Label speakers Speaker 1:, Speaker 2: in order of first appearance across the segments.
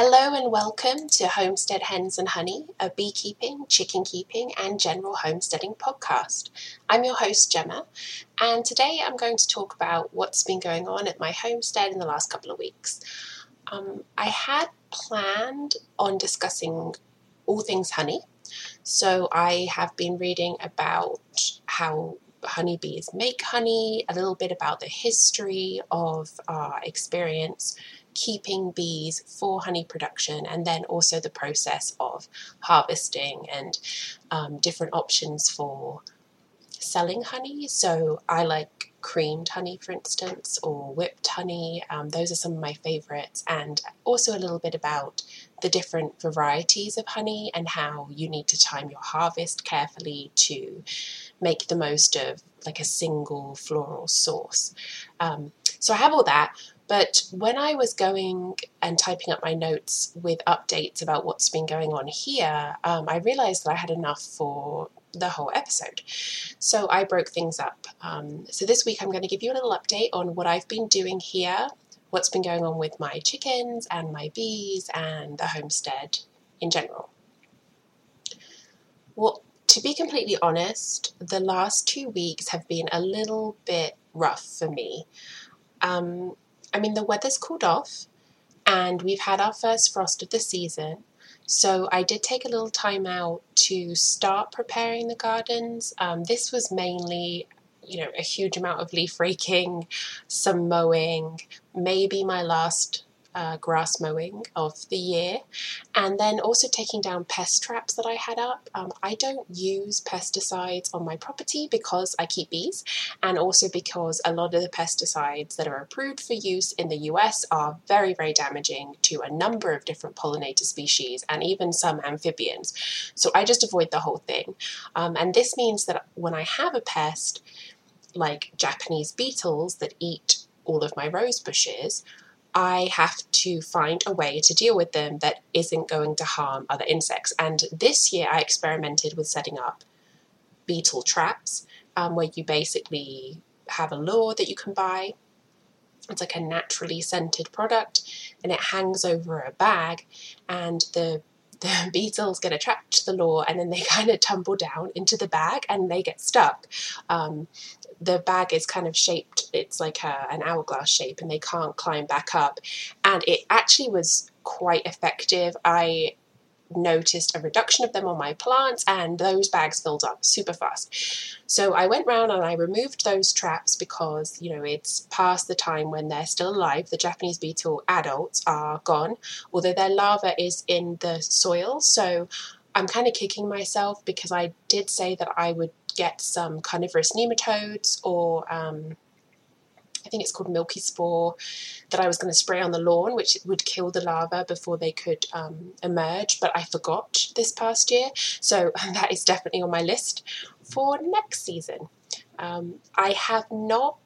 Speaker 1: Hello and welcome to Homestead Hens and Honey, a beekeeping, chicken keeping, and general homesteading podcast. I'm your host, Gemma, and today I'm going to talk about what's been going on at my homestead in the last couple of weeks. Um, I had planned on discussing all things honey, so I have been reading about how honeybees make honey, a little bit about the history of our experience keeping bees for honey production, and then also the process of harvesting and um, different options for selling honey. So I like creamed honey, for instance, or whipped honey. Um, those are some of my favorites, and also a little bit about the different varieties of honey and how you need to time your harvest carefully to make the most of like a single floral source. Um, so I have all that, but when I was going and typing up my notes with updates about what's been going on here, um, I realized that I had enough for the whole episode. So I broke things up. Um, so this week I'm going to give you a little update on what I've been doing here, what's been going on with my chickens and my bees and the homestead in general. Well, to be completely honest, the last two weeks have been a little bit rough for me. Um, I mean, the weather's cooled off and we've had our first frost of the season. So I did take a little time out to start preparing the gardens. Um, this was mainly, you know, a huge amount of leaf raking, some mowing, maybe my last uh, grass mowing of the year, and then also taking down pest traps that I had up. Um, I don't use pesticides on my property because I keep bees, and also because a lot of the pesticides that are approved for use in the US are very, very damaging to a number of different pollinator species and even some amphibians. So I just avoid the whole thing. Um, and this means that when I have a pest, like Japanese beetles that eat all of my rose bushes, I have to find a way to deal with them that isn't going to harm other insects. And this year I experimented with setting up beetle traps um, where you basically have a lure that you can buy. It's like a naturally scented product and it hangs over a bag, and the the beetles get attracted to the lure and then they kind of tumble down into the bag and they get stuck. Um, the bag is kind of shaped, it's like a, an hourglass shape, and they can't climb back up. And it actually was quite effective. I noticed a reduction of them on my plants and those bags filled up super fast. So I went round and I removed those traps because, you know, it's past the time when they're still alive. The Japanese beetle adults are gone, although their larva is in the soil. So I'm kind of kicking myself because I did say that I would get some carnivorous nematodes or um, I think it's called milky spore that I was going to spray on the lawn, which would kill the larvae before they could um, emerge. But I forgot this past year, so that is definitely on my list for next season. Um, I have not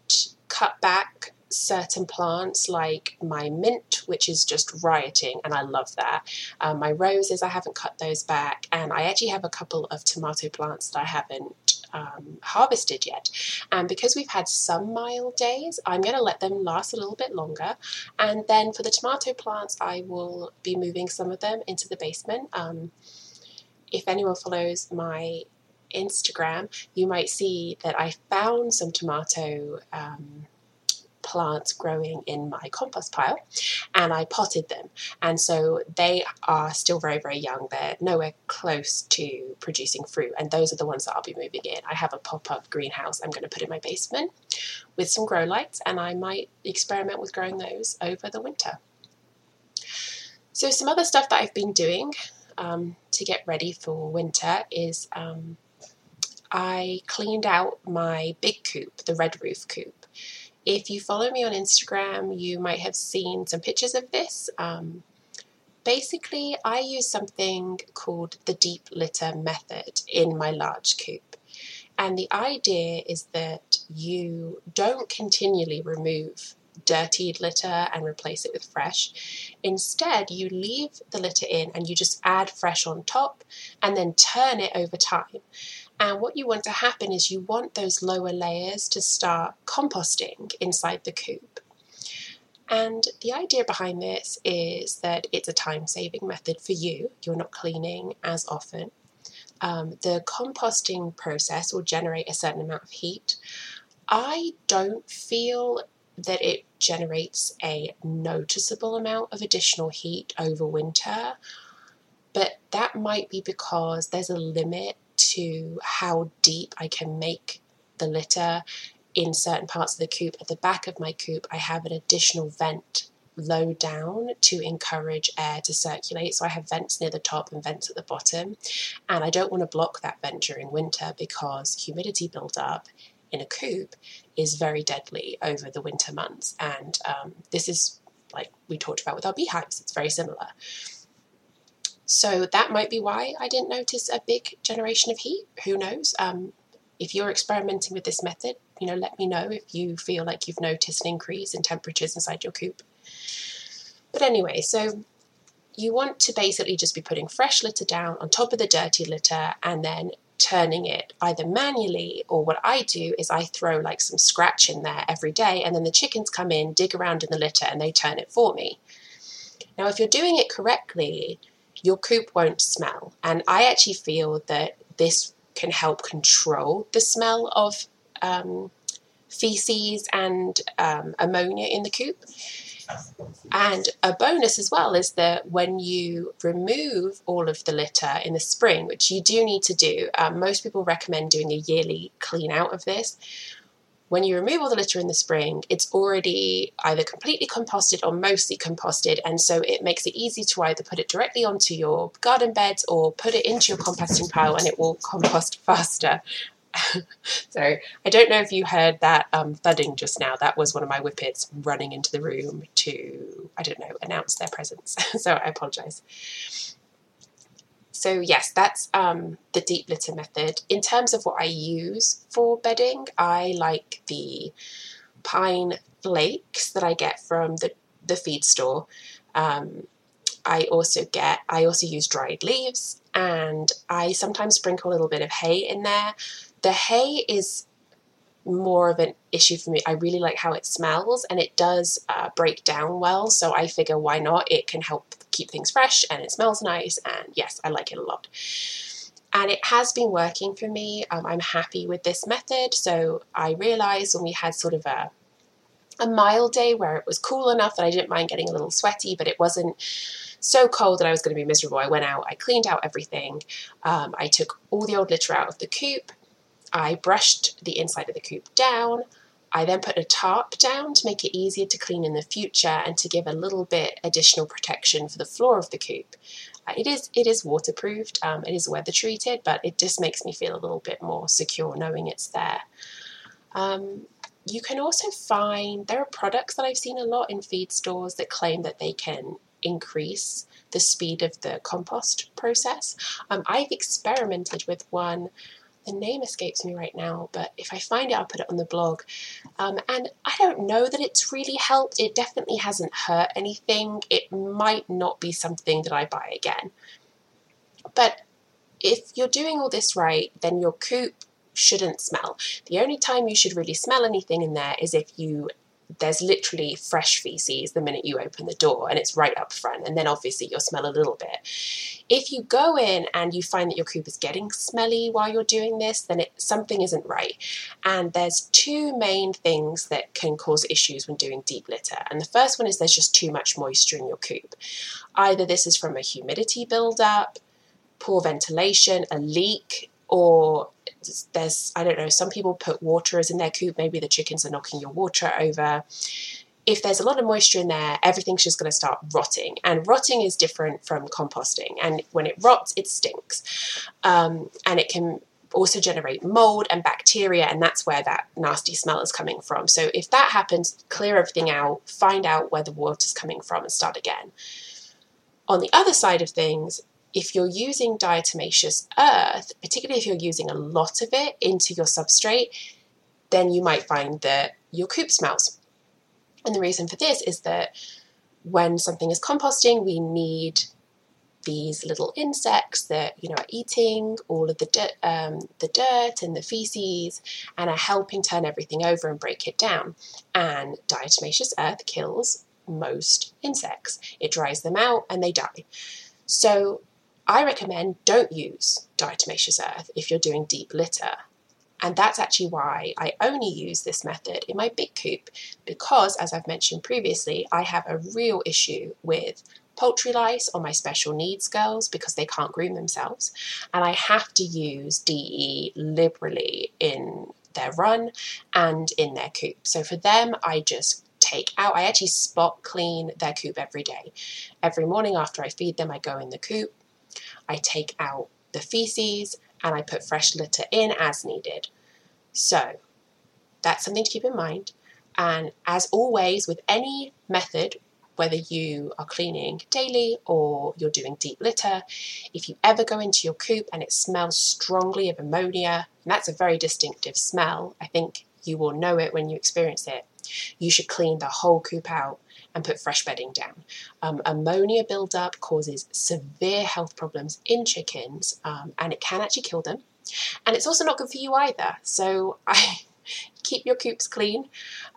Speaker 1: cut back certain plants like my mint, which is just rioting, and I love that. Um, my roses, I haven't cut those back, and I actually have a couple of tomato plants that I haven't um, harvested yet. And because we've had some mild days, I'm going to let them last a little bit longer. And then for the tomato plants, I will be moving some of them into the basement. Um, if anyone follows my Instagram, you might see that I found some tomato um, plants growing in my compost pile and I potted them. And so they are still very, very young. They're nowhere close to producing fruit. And those are the ones that I'll be moving in. I have a pop up greenhouse I'm going to put in my basement with some grow lights, and I might experiment with growing those over the winter. So, some other stuff that I've been doing um, to get ready for winter is um, I cleaned out my big coop, the red roof coop. If you follow me on Instagram, you might have seen some pictures of this. Um, basically, I use something called the deep litter method in my large coop. And the idea is that you don't continually remove dirtied litter and replace it with fresh. Instead, you leave the litter in and you just add fresh on top and then turn it over time. And what you want to happen is you want those lower layers to start composting inside the coop. And the idea behind this is that it's a time saving method for you. You're not cleaning as often. Um, the composting process will generate a certain amount of heat. I don't feel that it generates a noticeable amount of additional heat over winter, but that might be because there's a limit to how deep I can make the litter in certain parts of the coop. At the back of my coop, I have an additional vent low down to encourage air to circulate. So I have vents near the top and vents at the bottom. And I don't want to block that vent during winter because humidity buildup in a coop is very deadly over the winter months. And um, this is like we talked about with our beehives, it's very similar. So that might be why I didn't notice a big generation of heat. Who knows? Um, if you're experimenting with this method, you know, let me know if you feel like you've noticed an increase in temperatures inside your coop. But anyway, so you want to basically just be putting fresh litter down on top of the dirty litter and then turning it either manually or what I do is I throw like some scratch in there every day and then the chickens come in, dig around in the litter and they turn it for me. Now, if you're doing it correctly, your coop won't smell. And I actually feel that this can help control the smell of um, feces and um, ammonia in the coop. And a bonus as well is that when you remove all of the litter in the spring, which you do need to do, um, most people recommend doing a yearly clean out of this. When you remove all the litter in the spring, it's already either completely composted or mostly composted, and so it makes it easy to either put it directly onto your garden beds or put it into your composting pile and it will compost faster. so I don't know if you heard that um, thudding just now. That was one of my whippets running into the room to, I don't know, announce their presence. so I apologise. So yes, that's um, the deep litter method. In terms of what I use for bedding, I like the pine flakes that I get from the, the feed store. Um, I also get, I also use dried leaves and I sometimes sprinkle a little bit of hay in there. The hay is more of an issue for me. I really like how it smells and it does uh, break down well. So I figure why not? It can help keep things fresh and it smells nice. And yes, I like it a lot. And it has been working for me. Um, I'm happy with this method. So I realized when we had sort of a a mild day where it was cool enough that I didn't mind getting a little sweaty, but it wasn't so cold that I was going to be miserable. I went out, I cleaned out everything, um, I took all the old litter out of the coop, I brushed the inside of the coop down. I then put a tarp down to make it easier to clean in the future and to give a little bit additional protection for the floor of the coop. Uh, it is it is waterproofed, um, it is weather treated, but it just makes me feel a little bit more secure knowing it's there. Um, you can also find there are products that I've seen a lot in feed stores that claim that they can increase the speed of the compost process. Um, I've experimented with one the name escapes me right now, but if I find it, I'll put it on the blog. Um, and I don't know that it's really helped. It definitely hasn't hurt anything. It might not be something that I buy again. But if you're doing all this right, then your coop shouldn't smell. The only time you should really smell anything in there is if you there's literally fresh feces the minute you open the door and it's right up front and then obviously you'll smell a little bit. If you go in and you find that your coop is getting smelly while you're doing this then it, something isn't right. And there's two main things that can cause issues when doing deep litter and the first one is there's just too much moisture in your coop. Either this is from a humidity buildup poor ventilation a leak or there's I don't know some people put waterers in their coop. Maybe the chickens are knocking your water over. If there's a lot of moisture in there everything's just going to start rotting. And rotting is different from composting. And when it rots it stinks. Um, and it can also generate mold and bacteria and that's where that nasty smell is coming from. So if that happens clear everything out find out where the water's coming from and start again. On the other side of things if you're using diatomaceous earth, particularly if you're using a lot of it into your substrate, then you might find that your coop smells. And the reason for this is that when something is composting, we need these little insects that you know are eating all of the dirt, um, the dirt and the feces, and are helping turn everything over and break it down. And diatomaceous earth kills most insects. It dries them out and they die. So I recommend don't use diatomaceous earth if you're doing deep litter. And that's actually why I only use this method in my big coop because, as I've mentioned previously, I have a real issue with poultry lice on my special needs girls because they can't groom themselves. And I have to use DE liberally in their run and in their coop. So for them, I just take out, I actually spot clean their coop every day. Every morning after I feed them, I go in the coop, I take out the feces, and I put fresh litter in as needed. So that's something to keep in mind. And as always, with any method, whether you are cleaning daily or you're doing deep litter, if you ever go into your coop and it smells strongly of ammonia, and that's a very distinctive smell, I think you will know it when you experience it, you should clean the whole coop out and put fresh bedding down. Um, ammonia buildup causes severe health problems in chickens um, and it can actually kill them. And it's also not good for you either. So I keep your coops clean.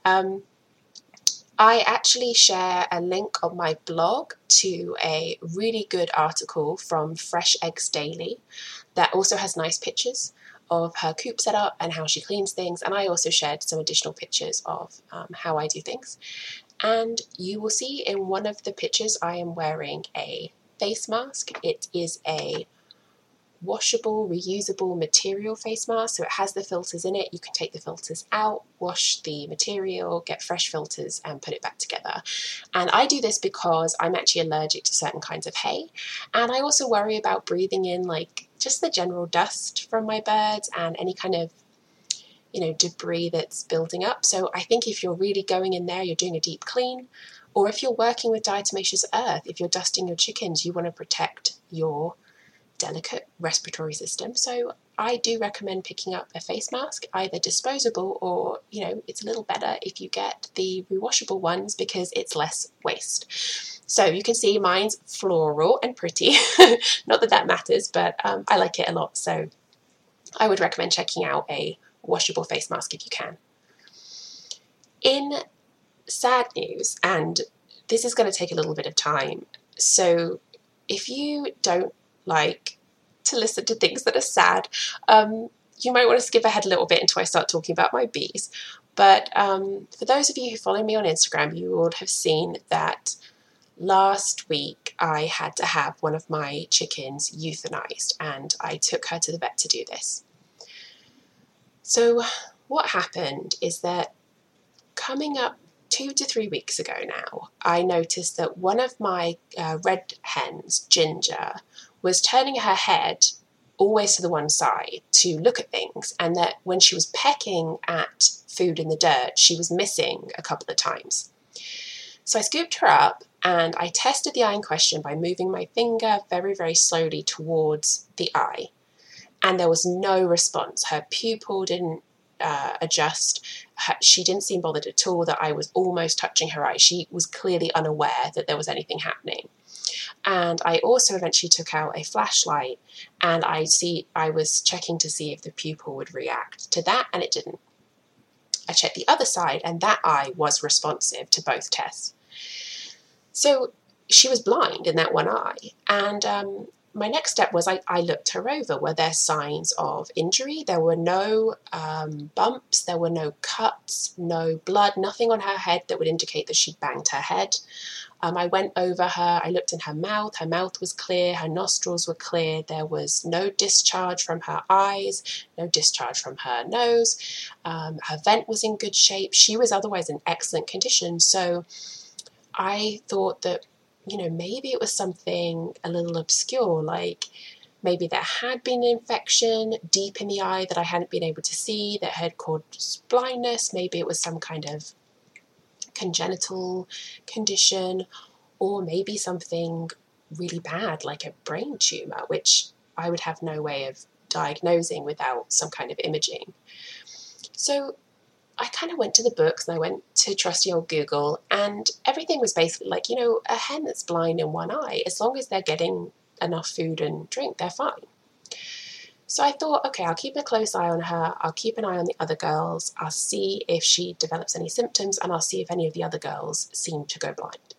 Speaker 1: Um, I actually share a link on my blog to a really good article from Fresh Eggs Daily that also has nice pictures of her coop setup and how she cleans things. And I also shared some additional pictures of um, how I do things. And you will see in one of the pictures I am wearing a face mask. It is a washable, reusable material face mask. So it has the filters in it. You can take the filters out, wash the material, get fresh filters, and put it back together. And I do this because I'm actually allergic to certain kinds of hay. And I also worry about breathing in like just the general dust from my birds and any kind of you know debris that's building up. So I think if you're really going in there, you're doing a deep clean, or if you're working with diatomaceous earth, if you're dusting your chickens, you want to protect your delicate respiratory system. So I do recommend picking up a face mask, either disposable or, you know, it's a little better if you get the rewashable ones because it's less waste. So you can see mine's floral and pretty. Not that that matters, but um, I like it a lot. So I would recommend checking out a washable face mask if you can. In sad news, and this is going to take a little bit of time. So if you don't like to listen to things that are sad, um, you might want to skip ahead a little bit until I start talking about my bees. But um, for those of you who follow me on Instagram, you would have seen that last week I had to have one of my chickens euthanized, and I took her to the vet to do this. So, what happened is that coming up two to three weeks ago now, I noticed that one of my uh, red hens, Ginger, was turning her head always to the one side to look at things, and that when she was pecking at food in the dirt, she was missing a couple of times. So I scooped her up and I tested the eye in question by moving my finger very, very slowly towards the eye. And there was no response. Her pupil didn't uh, adjust. Her, she didn't seem bothered at all that I was almost touching her eye. She was clearly unaware that there was anything happening. And I also eventually took out a flashlight and I see I was checking to see if the pupil would react to that and it didn't. I checked the other side and that eye was responsive to both tests. So she was blind in that one eye. And um, my next step was I, I, looked her over. Were there signs of injury? There were no um, bumps, there were no cuts, no blood, nothing on her head that would indicate that she'd banged her head. Um, I went over her, I looked in her mouth, her mouth was clear, her nostrils were clear, there was no discharge from her eyes, no discharge from her nose, um, her vent was in good shape, she was otherwise in excellent condition. So I thought that, you know, maybe it was something a little obscure, like maybe there had been an infection deep in the eye that I hadn't been able to see that had caused blindness, maybe it was some kind of congenital condition, or maybe something really bad like a brain tumor, which I would have no way of diagnosing without some kind of imaging. So I kind of went to the books and I went to trusty old Google, and everything was basically like, you know, a hen that's blind in one eye, as long as they're getting enough food and drink, they're fine. So I thought, okay, I'll keep a close eye on her. I'll keep an eye on the other girls. I'll see if she develops any symptoms and I'll see if any of the other girls seem to go blind.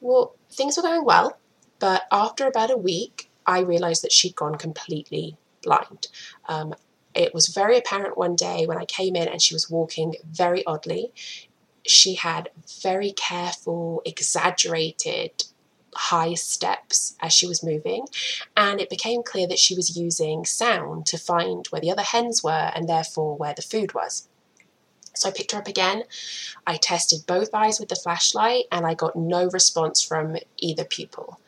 Speaker 1: Well, things were going well, but after about a week, I realized that she'd gone completely blind. Um, it was very apparent one day when I came in and she was walking very oddly. She had very careful, exaggerated high steps as she was moving, and it became clear that she was using sound to find where the other hens were and therefore where the food was. So I picked her up again. I tested both eyes with the flashlight and I got no response from either pupil.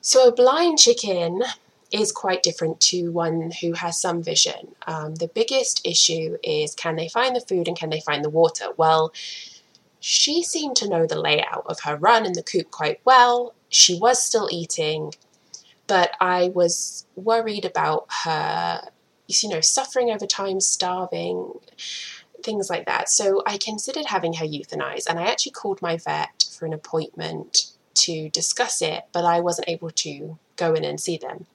Speaker 1: So a blind chicken is quite different to one who has some vision. Um, the biggest issue is can they find the food and can they find the water? Well, she seemed to know the layout of her run in the coop quite well. She was still eating, but I was worried about her, you know, suffering over time, starving, things like that. So I considered having her euthanized, and I actually called my vet for an appointment to discuss it, but I wasn't able to go in and see them.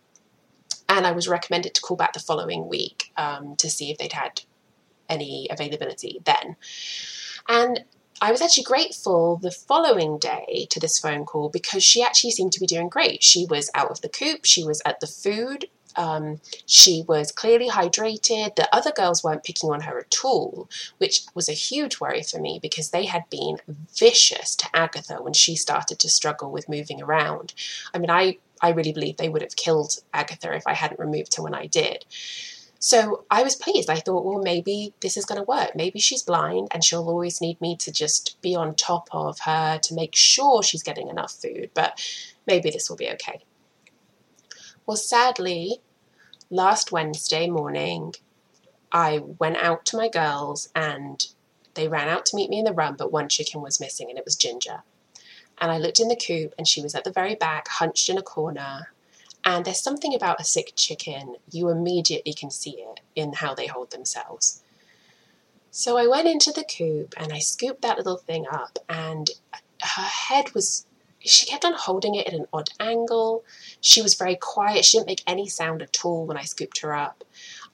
Speaker 1: And I was recommended to call back the following week um, to see if they'd had any availability then. And I was actually grateful the following day to this phone call because she actually seemed to be doing great. She was out of the coop, she was at the food, um, she was clearly hydrated. The other girls weren't picking on her at all, which was a huge worry for me because they had been vicious to Agatha when she started to struggle with moving around. I mean, I, I really believe they would have killed Agatha if I hadn't removed her when I did. So I was pleased. I thought, well, maybe this is going to work. Maybe she's blind and she'll always need me to just be on top of her to make sure she's getting enough food, but maybe this will be okay. Well, sadly, last Wednesday morning, I went out to my girls and they ran out to meet me in the run, but one chicken was missing and it was Ginger. And I looked in the coop and she was at the very back, hunched in a corner, and there's something about a sick chicken, you immediately can see it in how they hold themselves. So I went into the coop and I scooped that little thing up, and her head was. She kept on holding it at an odd angle. She was very quiet. She didn't make any sound at all when I scooped her up.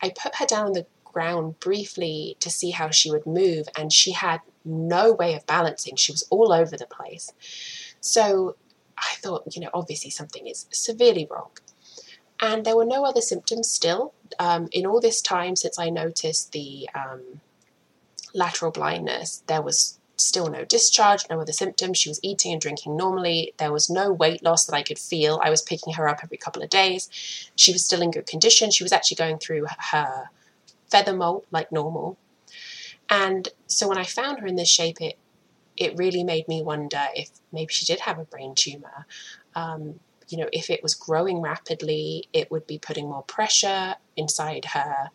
Speaker 1: I put her down on the ground briefly to see how she would move, and she had no way of balancing. She was all over the place. So I thought, you know, obviously something is severely wrong. And there were no other symptoms still. Um, in all this time since I noticed the um, lateral blindness, there was still no discharge, no other symptoms. She was eating and drinking normally. There was no weight loss that I could feel. I was picking her up every couple of days. She was still in good condition. She was actually going through her feather molt like normal. And so when I found her in this shape, it it really made me wonder if maybe she did have a brain tumor. Um, you know, if it was growing rapidly, it would be putting more pressure inside her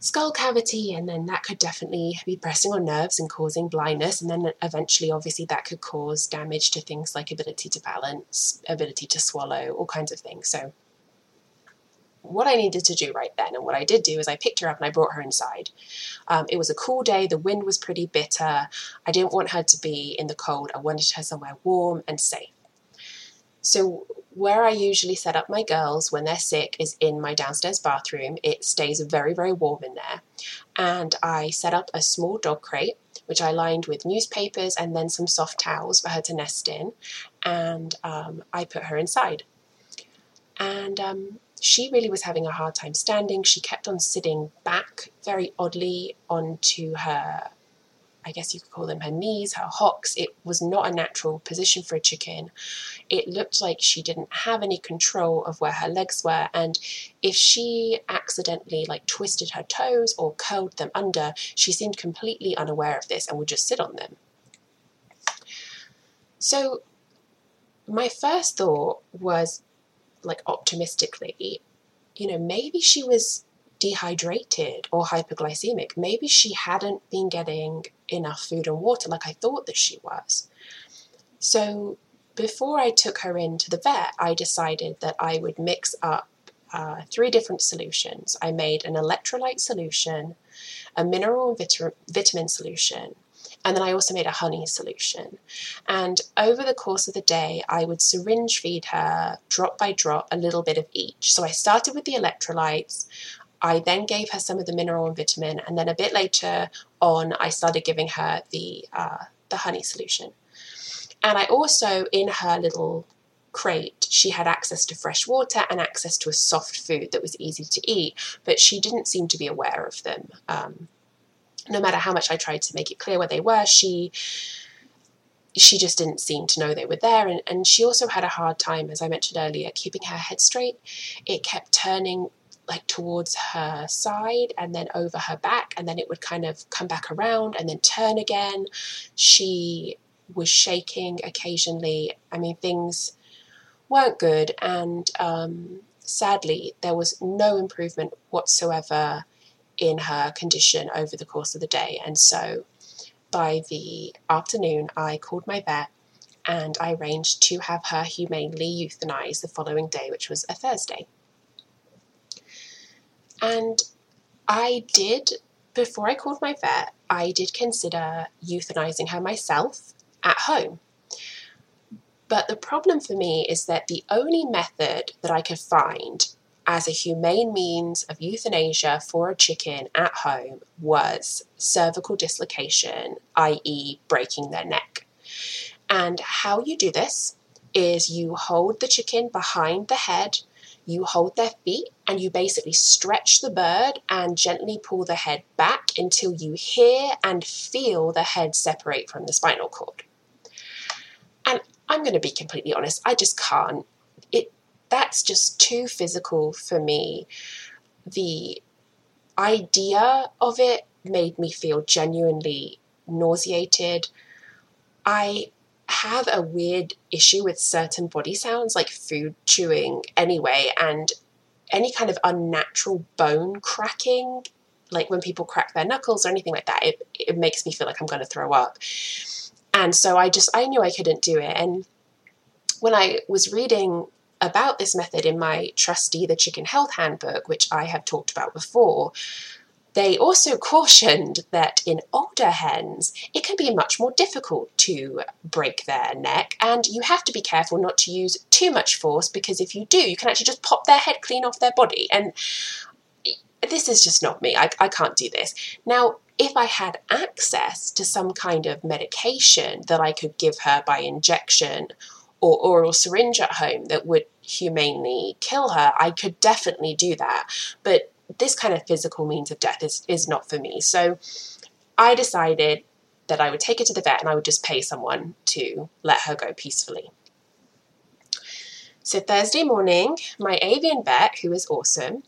Speaker 1: skull cavity, and then that could definitely be pressing on nerves and causing blindness. And then eventually, obviously, that could cause damage to things like ability to balance, ability to swallow, all kinds of things. So, what I needed to do right then, and what I did do, is I picked her up and I brought her inside. Um, it was a cool day, the wind was pretty bitter. I didn't want her to be in the cold, I wanted her somewhere warm and safe. So, where I usually set up my girls when they're sick is in my downstairs bathroom. It stays very, very warm in there. And I set up a small dog crate, which I lined with newspapers and then some soft towels for her to nest in. And um, I put her inside. And um, she really was having a hard time standing. She kept on sitting back very oddly onto her, I guess you could call them her knees, her hocks. It was not a natural position for a chicken. It looked like she didn't have any control of where her legs were. And if she accidentally like twisted her toes or curled them under, she seemed completely unaware of this and would just sit on them. So my first thought was like optimistically, you know, maybe she was dehydrated or hypoglycemic. Maybe she hadn't been getting enough food and water like I thought that she was. So before I took her in to the vet, I decided that I would mix up uh, three different solutions. I made an electrolyte solution, a mineral and vit- vitamin solution, and then I also made a honey solution. And over the course of the day, I would syringe feed her drop by drop a little bit of each. So I started with the electrolytes. I then gave her some of the mineral and vitamin, and then a bit later on, I started giving her the uh, the honey solution. And I also, in her little crate, she had access to fresh water and access to a soft food that was easy to eat, but she didn't seem to be aware of them. Um, no matter how much I tried to make it clear where they were, she she just didn't seem to know they were there. And, and she also had a hard time, as I mentioned earlier, keeping her head straight. It kept turning like towards her side and then over her back, and then it would kind of come back around and then turn again. She was shaking occasionally. I mean, things weren't good, and um, sadly, there was no improvement whatsoever in her condition over the course of the day. And so by the afternoon, I called my vet and I arranged to have her humanely euthanized the following day, which was a Thursday. And I did, before I called my vet, I did consider euthanizing her myself at home. But the problem for me is that the only method that I could find as a humane means of euthanasia for a chicken at home was cervical dislocation, i.e., breaking their neck. And how you do this is you hold the chicken behind the head, you hold their feet, and you basically stretch the bird and gently pull the head back until you hear and feel the head separate from the spinal cord. And I'm going to be completely honest, I just can't that's just too physical for me. The idea of it made me feel genuinely nauseated. I have a weird issue with certain body sounds, like food chewing, anyway, and any kind of unnatural bone cracking, like when people crack their knuckles or anything like that, it, it makes me feel like I'm going to throw up. And so I just, I knew I couldn't do it. And when I was reading about this method in my Trusty the Chicken Health Handbook, which I have talked about before. They also cautioned that in older hens, it can be much more difficult to break their neck, and you have to be careful not to use too much force because if you do, you can actually just pop their head clean off their body. And this is just not me. I, I can't do this. Now, if I had access to some kind of medication that I could give her by injection or oral syringe at home that would humanely kill her, I could definitely do that. But this kind of physical means of death is, is not for me. So I decided that I would take her to the vet and I would just pay someone to let her go peacefully. So Thursday morning, my avian vet, who is awesome,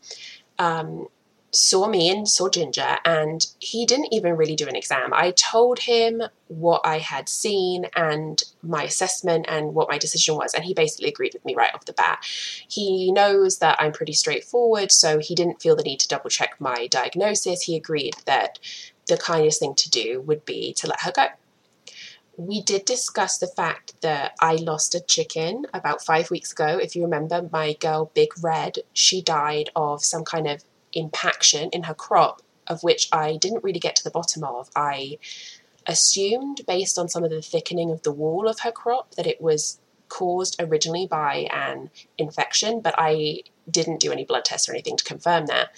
Speaker 1: um, saw me and saw Ginger, and he didn't even really do an exam. I told him what I had seen and my assessment and what my decision was, and he basically agreed with me right off the bat. He knows that I'm pretty straightforward, so he didn't feel the need to double check my diagnosis. He agreed that the kindest thing to do would be to let her go. We did discuss the fact that I lost a chicken about five weeks ago. If you remember, my girl Big Red, she died of some kind of impaction in her crop, of which I didn't really get to the bottom of. I assumed, based on some of the thickening of the wall of her crop, that it was caused originally by an infection, but I didn't do any blood tests or anything to confirm that.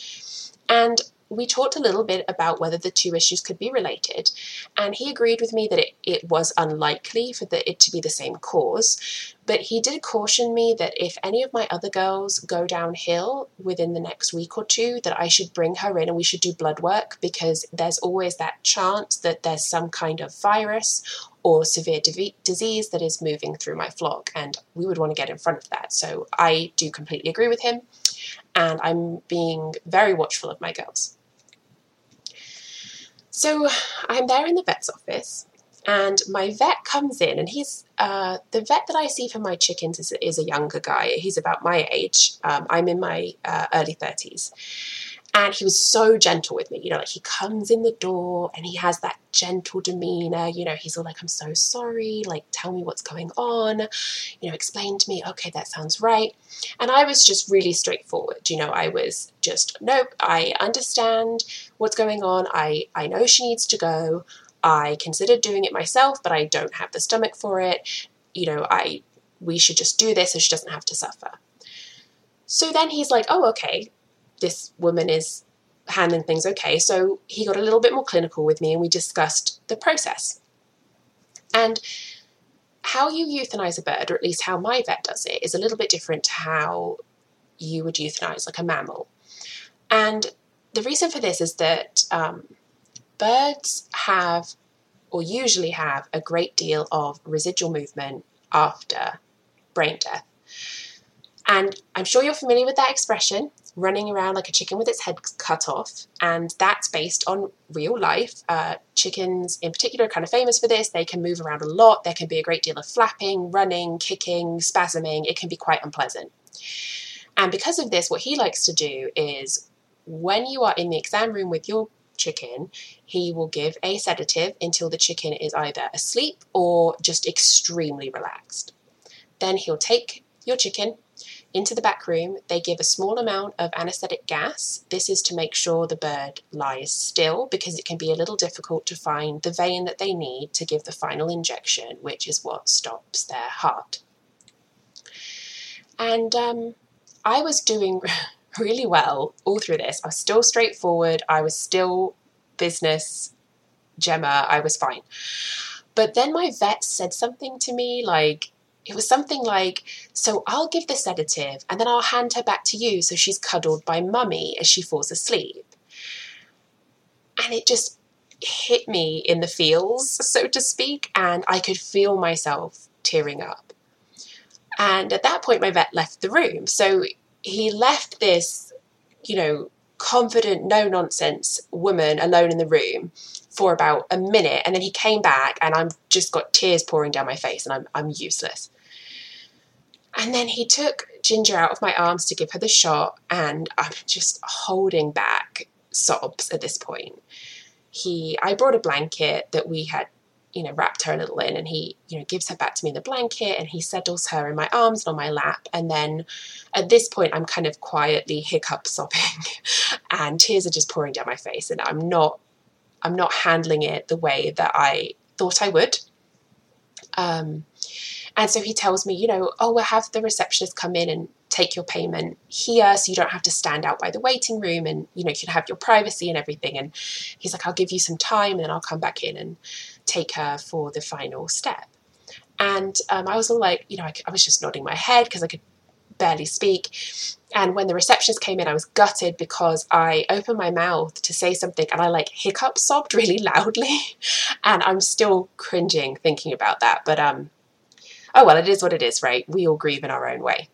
Speaker 1: And we talked a little bit about whether the two issues could be related, and he agreed with me that it, it was unlikely for the, it to be the same cause. But he did caution me that if any of my other girls go downhill within the next week or two, that I should bring her in and we should do blood work because there's always that chance that there's some kind of virus or severe disease that is moving through my flock, and we would want to get in front of that. So I do completely agree with him, and I'm being very watchful of my girls. So I'm there in the vet's office, and my vet comes in, and he's uh, the vet that I see for my chickens is, is a younger guy. He's about my age. Um, I'm in my uh, early 30s. And he was so gentle with me, you know, like he comes in the door and he has that gentle demeanor, you know, he's all like, I'm so sorry, like, tell me what's going on, you know, explain to me, okay, that sounds right. And I was just really straightforward, you know, I was just, nope, I understand what's going on, I, I know she needs to go, I considered doing it myself, but I don't have the stomach for it. You know, I we should just do this so she doesn't have to suffer. So then he's like, oh, okay, this woman is handling things okay. So he got a little bit more clinical with me and we discussed the process. And how you euthanize a bird, or at least how my vet does it, is a little bit different to how you would euthanize like a mammal. And the reason for this is that um, birds have, or usually have, a great deal of residual movement after brain death. And I'm sure you're familiar with that expression running around like a chicken with its head cut off. And that's based on real life. Uh, chickens, in particular, are kind of famous for this. They can move around a lot. There can be a great deal of flapping, running, kicking, spasming. It can be quite unpleasant. And because of this, what he likes to do is when you are in the exam room with your chicken, he will give a sedative until the chicken is either asleep or just extremely relaxed. Then he'll take your chicken into the back room. They give a small amount of anesthetic gas. This is to make sure the bird lies still because it can be a little difficult to find the vein that they need to give the final injection, which is what stops their heart. And um, I was doing really well all through this. I was still straightforward. I was still business Gemma. I was fine. But then my vet said something to me like, it was something like, So I'll give the sedative and then I'll hand her back to you so she's cuddled by mummy as she falls asleep. And it just hit me in the feels, so to speak, and I could feel myself tearing up. And at that point, my vet left the room. So he left this, you know, confident, no nonsense woman alone in the room for about a minute and then he came back and I've just got tears pouring down my face and I'm I'm useless. And then he took Ginger out of my arms to give her the shot and I'm just holding back sobs at this point. He I brought a blanket that we had you know, wrapped her a little in and he, you know, gives her back to me in the blanket and he settles her in my arms and on my lap. And then at this point, I'm kind of quietly hiccup sobbing and tears are just pouring down my face. And I'm not, I'm not handling it the way that I thought I would. Um, and so he tells me, you know, oh, we'll have the receptionist come in and take your payment here so you don't have to stand out by the waiting room and you know you can have your privacy and everything and he's like i'll give you some time and then i'll come back in and take her for the final step. And um, I was all like, you know, I, I was just nodding my head because I could barely speak. And when the receptionist came in, I was gutted because I opened my mouth to say something and I like hiccup sobbed really loudly. and I'm still cringing thinking about that. But um, oh well, it is what it is, right? We all grieve in our own way.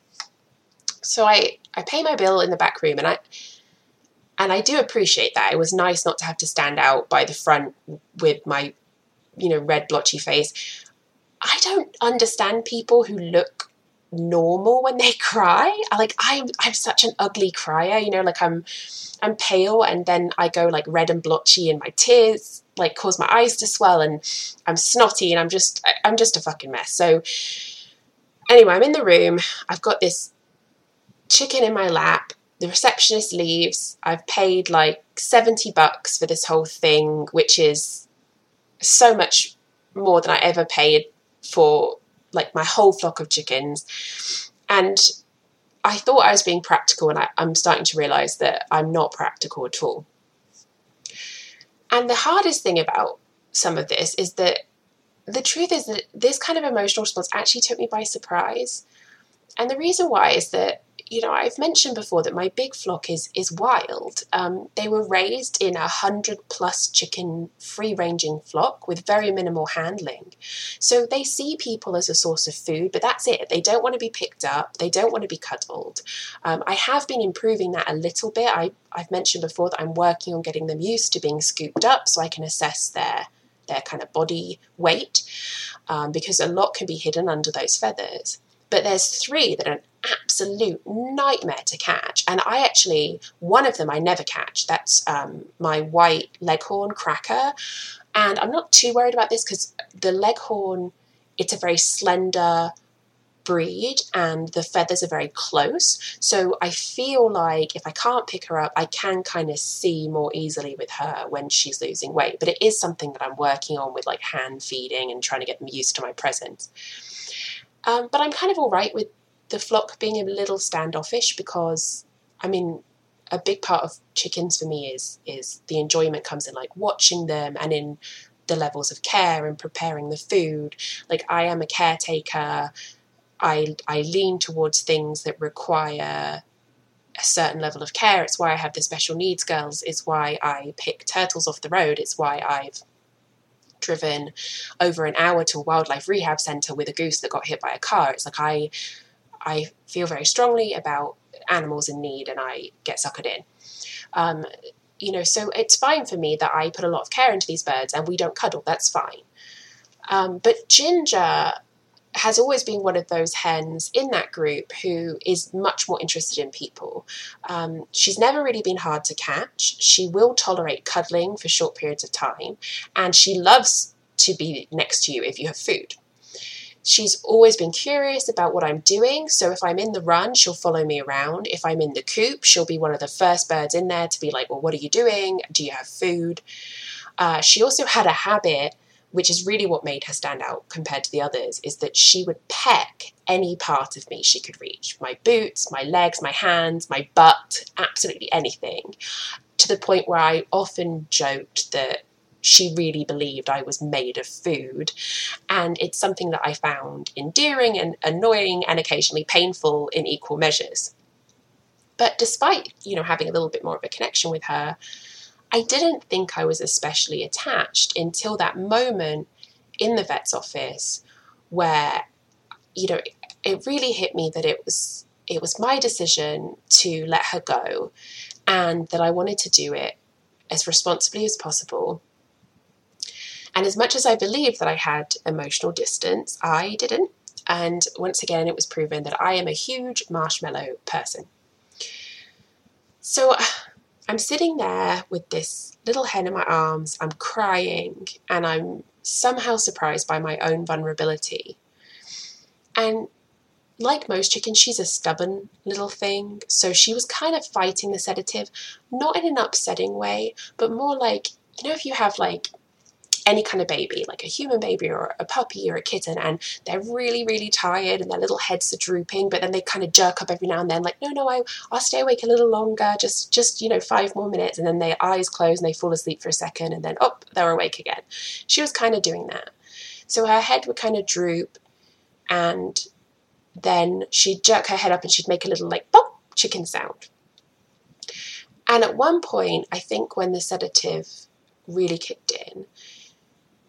Speaker 1: So I, I pay my bill in the back room and I and I do appreciate that. It was nice not to have to stand out by the front with my you know, red blotchy face. I don't understand people who look normal when they cry. Like I'm I'm such an ugly crier, you know, like I'm I'm pale and then I go like red and blotchy and my tears like cause my eyes to swell and I'm snotty and I'm just I'm just a fucking mess. So anyway, I'm in the room. I've got this chicken in my lap. The receptionist leaves. I've paid like 70 bucks for this whole thing, which is so much more than I ever paid for like my whole flock of chickens. And I thought I was being practical, and I, I'm starting to realize that I'm not practical at all. And the hardest thing about some of this is that the truth is that this kind of emotional response actually took me by surprise. And the reason why is that you know, I've mentioned before that my big flock is is wild. Um, they were raised in a hundred plus chicken free ranging flock with very minimal handling. So they see people as a source of food, but that's it. They don't want to be picked up. They don't want to be cuddled. Um, I have been improving that a little bit. I, I've mentioned before that I'm working on getting them used to being scooped up so I can assess their their kind of body weight um, because a lot can be hidden under those feathers. But there's three that are absolute nightmare to catch. And I actually, one of them I never catch. That's um, my white leghorn cracker. And I'm not too worried about this because the leghorn, it's a very slender, breed and the feathers are very close. So I feel like if I can't pick her up, I can kind of see more easily with her when she's losing weight. But it is something that I'm working on with like hand feeding and trying to get them used to my presence. Um, but I'm kind of all right with the flock being a little standoffish because, I mean, a big part of chickens for me is is the enjoyment comes in like watching them and in the levels of care and preparing the food. Like I am a caretaker. I I lean towards things that require a certain level of care. It's why I have the special needs girls. It's why I pick turtles off the road. It's why I've driven over an hour to a wildlife rehab centre with a goose that got hit by a car. It's like I I feel very strongly about animals in need and I get suckered in. Um, you know, so it's fine for me that I put a lot of care into these birds and we don't cuddle. That's fine. Um, but Ginger has always been one of those hens in that group who is much more interested in people. Um, she's never really been hard to catch. She will tolerate cuddling for short periods of time, and she loves to be next to you if you have food. She's always been curious about what I'm doing, so if I'm in the run, she'll follow me around. If I'm in the coop, she'll be one of the first birds in there to be like, Well, what are you doing? Do you have food? Uh, she also had a habit, which is really what made her stand out compared to the others, is that she would peck any part of me she could reach my boots, my legs, my hands, my butt, absolutely anything. To the point where I often joked that she really believed I was made of food. And it's something that I found endearing and annoying and occasionally painful in equal measures. But despite, you know, having a little bit more of a connection with her, I didn't think I was especially attached until that moment in the vet's office where, you know, it really hit me that it was it was my decision to let her go and that I wanted to do it as responsibly as possible and as much as I believed that I had emotional distance, I didn't. And once again, it was proven that I am a huge marshmallow person. So I'm sitting there with this little hen in my arms, I'm crying, and I'm somehow surprised by my own vulnerability. And like most chickens, she's a stubborn little thing, so she was kind of fighting the sedative, not in an upsetting way, but more like, you know, if you have like any kind of baby, like a human baby or a puppy or a kitten, and they're really, really tired and their little heads are drooping, but then they kind of jerk up every now and then, like, no, no, I, I'll stay awake a little longer, just, just, you know, five more minutes. And then their eyes close and they fall asleep for a second, and then, oh, they're awake again. She was kind of doing that. So her head would kind of droop, and then she'd jerk her head up and she'd make a little, like, pop, chicken sound. And at one point, I think when the sedative really kicked in,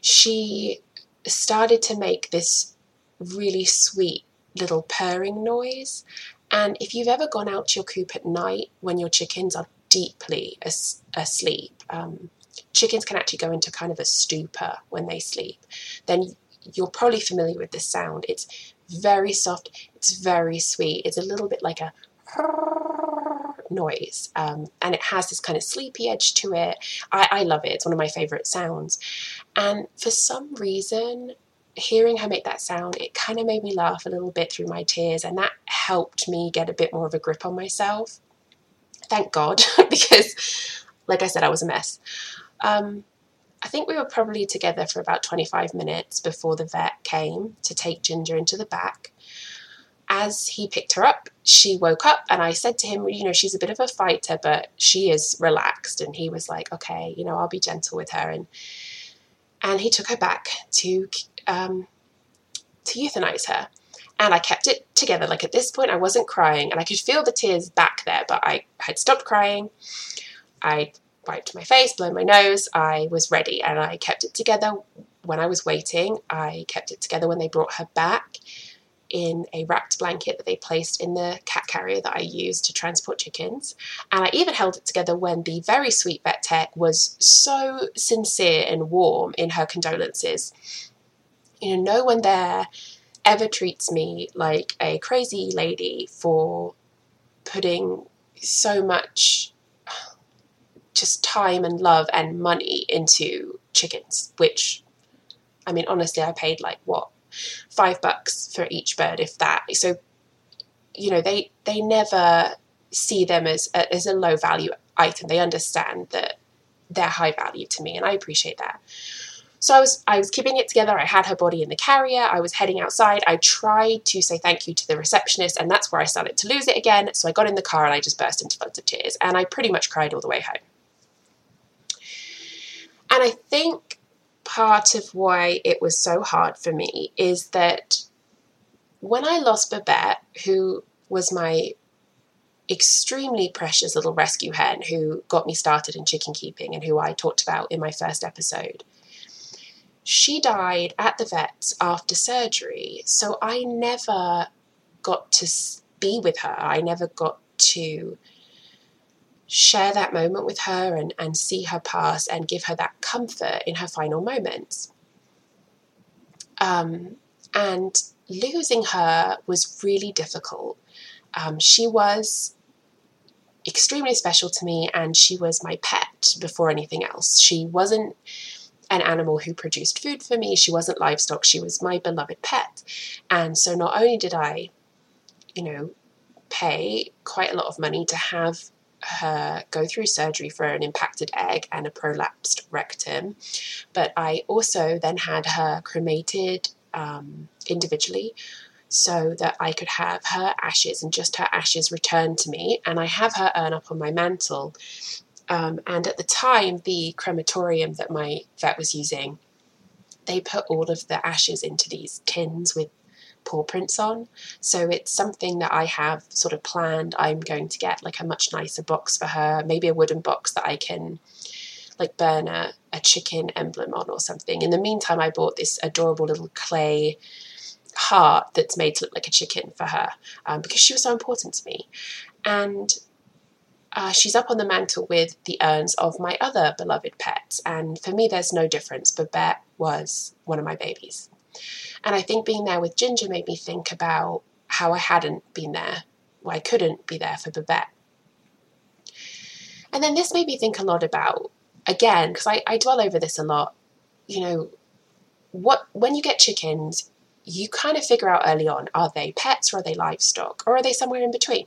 Speaker 1: she started to make this really sweet little purring noise. And if you've ever gone out to your coop at night when your chickens are deeply as- asleep, um, chickens can actually go into kind of a stupor when they sleep, then you're probably familiar with this sound. It's very soft, it's very sweet, it's a little bit like a noise. Um, and it has this kind of sleepy edge to it. I, I love it. It's one of my favorite sounds. And for some reason, hearing her make that sound, it kind of made me laugh a little bit through my tears, and that helped me get a bit more of a grip on myself. Thank God, because, like I said, I was a mess. Um, I think we were probably together for about 25 minutes before the vet came to take Ginger into the back as he picked her up, she woke up and I said to him, you know, she's a bit of a fighter, but she is relaxed. And he was like, okay, you know, I'll be gentle with her. And and he took her back to um, to euthanize her. And I kept it together. Like at this point, I wasn't crying, and I could feel the tears back there, but I had stopped crying. I wiped my face, blown my nose. I was ready, and I kept it together when I was waiting. I kept it together when they brought her back in a wrapped blanket that they placed in the cat carrier that I used to transport chickens. And I even held it together when the very sweet vet tech was so sincere and warm in her condolences. You know, no one there ever treats me like a crazy lady for putting so much just time and love and money into chickens, which I mean, honestly, I paid like what five bucks for each bird, if that. So, you know, they they never see them as a, as a low value item. They understand that they're high value to me, and I appreciate that. So I was I was keeping it together. I had her body in the carrier. I was heading outside. I tried to say thank you to the receptionist, and that's where I started to lose it again. So I got in the car and I just burst into floods of tears, and I pretty much cried all the way home. And I think part of why it was so hard for me is that when I lost Babette, who was my extremely precious little rescue hen who got me started in chicken keeping and who I talked about in my first episode. She died at the vet's after surgery, so I never got to be with her. I never got to share that moment with her and, and see her pass and give her that comfort in her final moments. Um, and losing her was really difficult. Um, she was extremely special to me, and she was my pet before anything else. She wasn't an animal who produced food for me, she wasn't livestock, she was my beloved pet. And so, not only did I, you know, pay quite a lot of money to have her go through surgery for an impacted egg and a prolapsed rectum, but I also then had her cremated um, individually so that I could have her ashes and just her ashes returned to me. And I have her urn up on my mantle. Um, and at the time, the crematorium that my vet was using, they put all of the ashes into these tins with paw prints on. So it's something that I have sort of planned. I'm going to get like a much nicer box for her, maybe a wooden box that I can like burn a, a chicken emblem on or something. In the meantime, I bought this adorable little clay heart that's made to look like a chicken for her um, because she was so important to me. And uh, she's up on the mantle with the urns of my other beloved pets. And for me, there's no difference. Babette was one of my babies. And I think being there with Ginger made me think about how I hadn't been there, why I couldn't be there for Babette. And then this made me think a lot about, again, because I, I dwell over this a lot, you know, what when you get chickens, you kind of figure out early on are they pets or are they livestock or are they somewhere in between?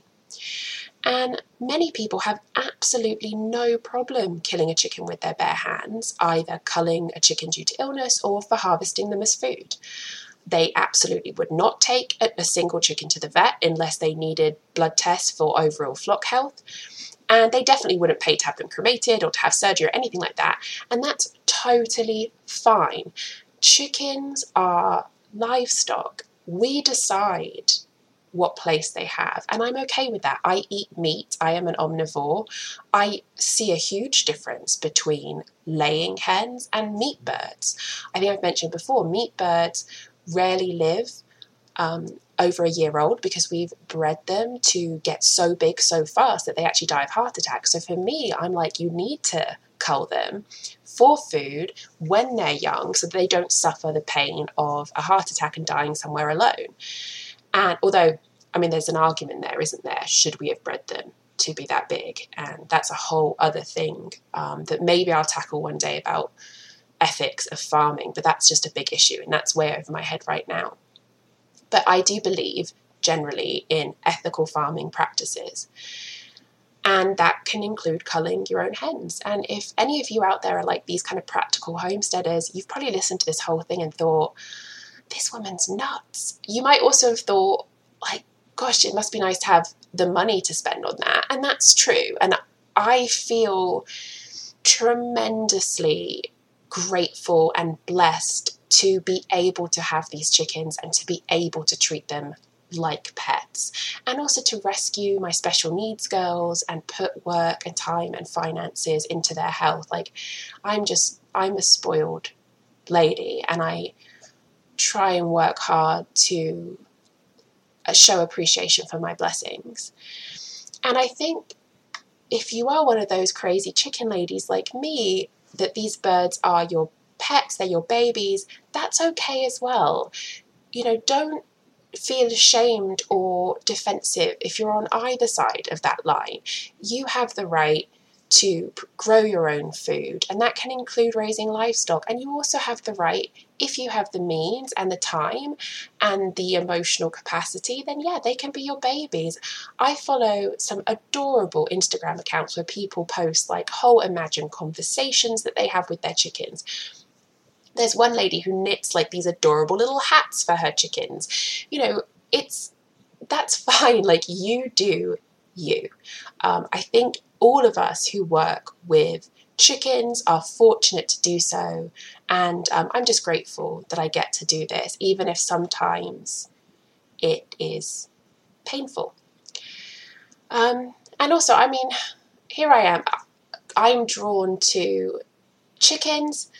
Speaker 1: And many people have absolutely no problem killing a chicken with their bare hands, either culling a chicken due to illness or for harvesting them as food. They absolutely would not take a single chicken to the vet unless they needed blood tests for overall flock health. And they definitely wouldn't pay to have them cremated or to have surgery or anything like that. And that's totally fine. Chickens are livestock. We decide what place they have. And I'm okay with that. I eat meat, I am an omnivore. I see a huge difference between laying hens and meat birds. I think I've mentioned before, meat birds rarely live um, over a year old because we've bred them to get so big so fast that they actually die of heart attacks. So for me, I'm like, you need to cull them for food when they're young so they don't suffer the pain of a heart attack and dying somewhere alone. And although, I mean, there's an argument there, isn't there? Should we have bred them to be that big? And that's a whole other thing um, that maybe I'll tackle one day about ethics of farming, but that's just a big issue and that's way over my head right now. But I do believe generally in ethical farming practices. And that can include culling your own hens. And if any of you out there are like these kind of practical homesteaders, you've probably listened to this whole thing and thought, this woman's nuts. You might also have thought, like, gosh, it must be nice to have the money to spend on that. And that's true. And I feel tremendously grateful and blessed to be able to have these chickens and to be able to treat them like pets, and also to rescue my special needs girls and put work and time and finances into their health. Like, I'm just, I'm a spoiled lady, and I try and work hard to show appreciation for my blessings. And I think if you are one of those crazy chicken ladies like me, that these birds are your pets, they're your babies, that's okay as well. You know, don't feel ashamed or defensive if you're on either side of that line. You have the right to grow your own food, and that can include raising livestock. And you also have the right, if you have the means and the time and the emotional capacity, then yeah, they can be your babies. I follow some adorable Instagram accounts where people post like whole imagined conversations that they have with their chickens. There's one lady who knits like these adorable little hats for her chickens. You know, it's that's fine. Like you do you. Um, I think all of us who work with chickens are fortunate to do so, and um, I'm just grateful that I get to do this, even if sometimes it is painful. Um, and also, I mean, here I am. I'm drawn to chickens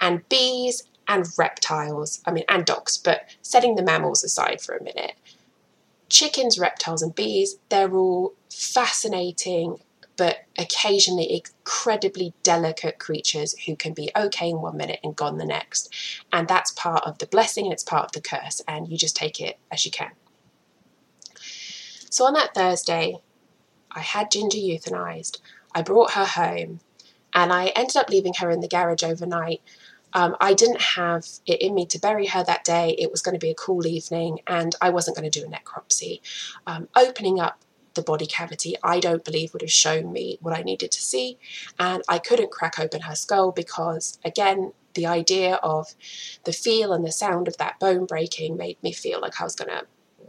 Speaker 1: and bees and reptiles. I mean, and dogs, but setting the mammals aside for a minute chickens, reptiles, and bees, they're all fascinating but occasionally incredibly delicate creatures who can be okay in one minute and gone the next. And that's part of the blessing and it's part of the curse, and you just take it as you can. So on that Thursday, I had Ginger euthanized. I brought her home, and I ended up leaving her in the garage overnight um, I didn't have it in me to bury her that day. It was going to be a cool evening, and I wasn't going to do a necropsy. Um, opening up the body cavity, I don't believe would have shown me what I needed to see, and I couldn't crack open her skull because, again, the idea of the feel and the sound of that bone breaking made me feel like I was going to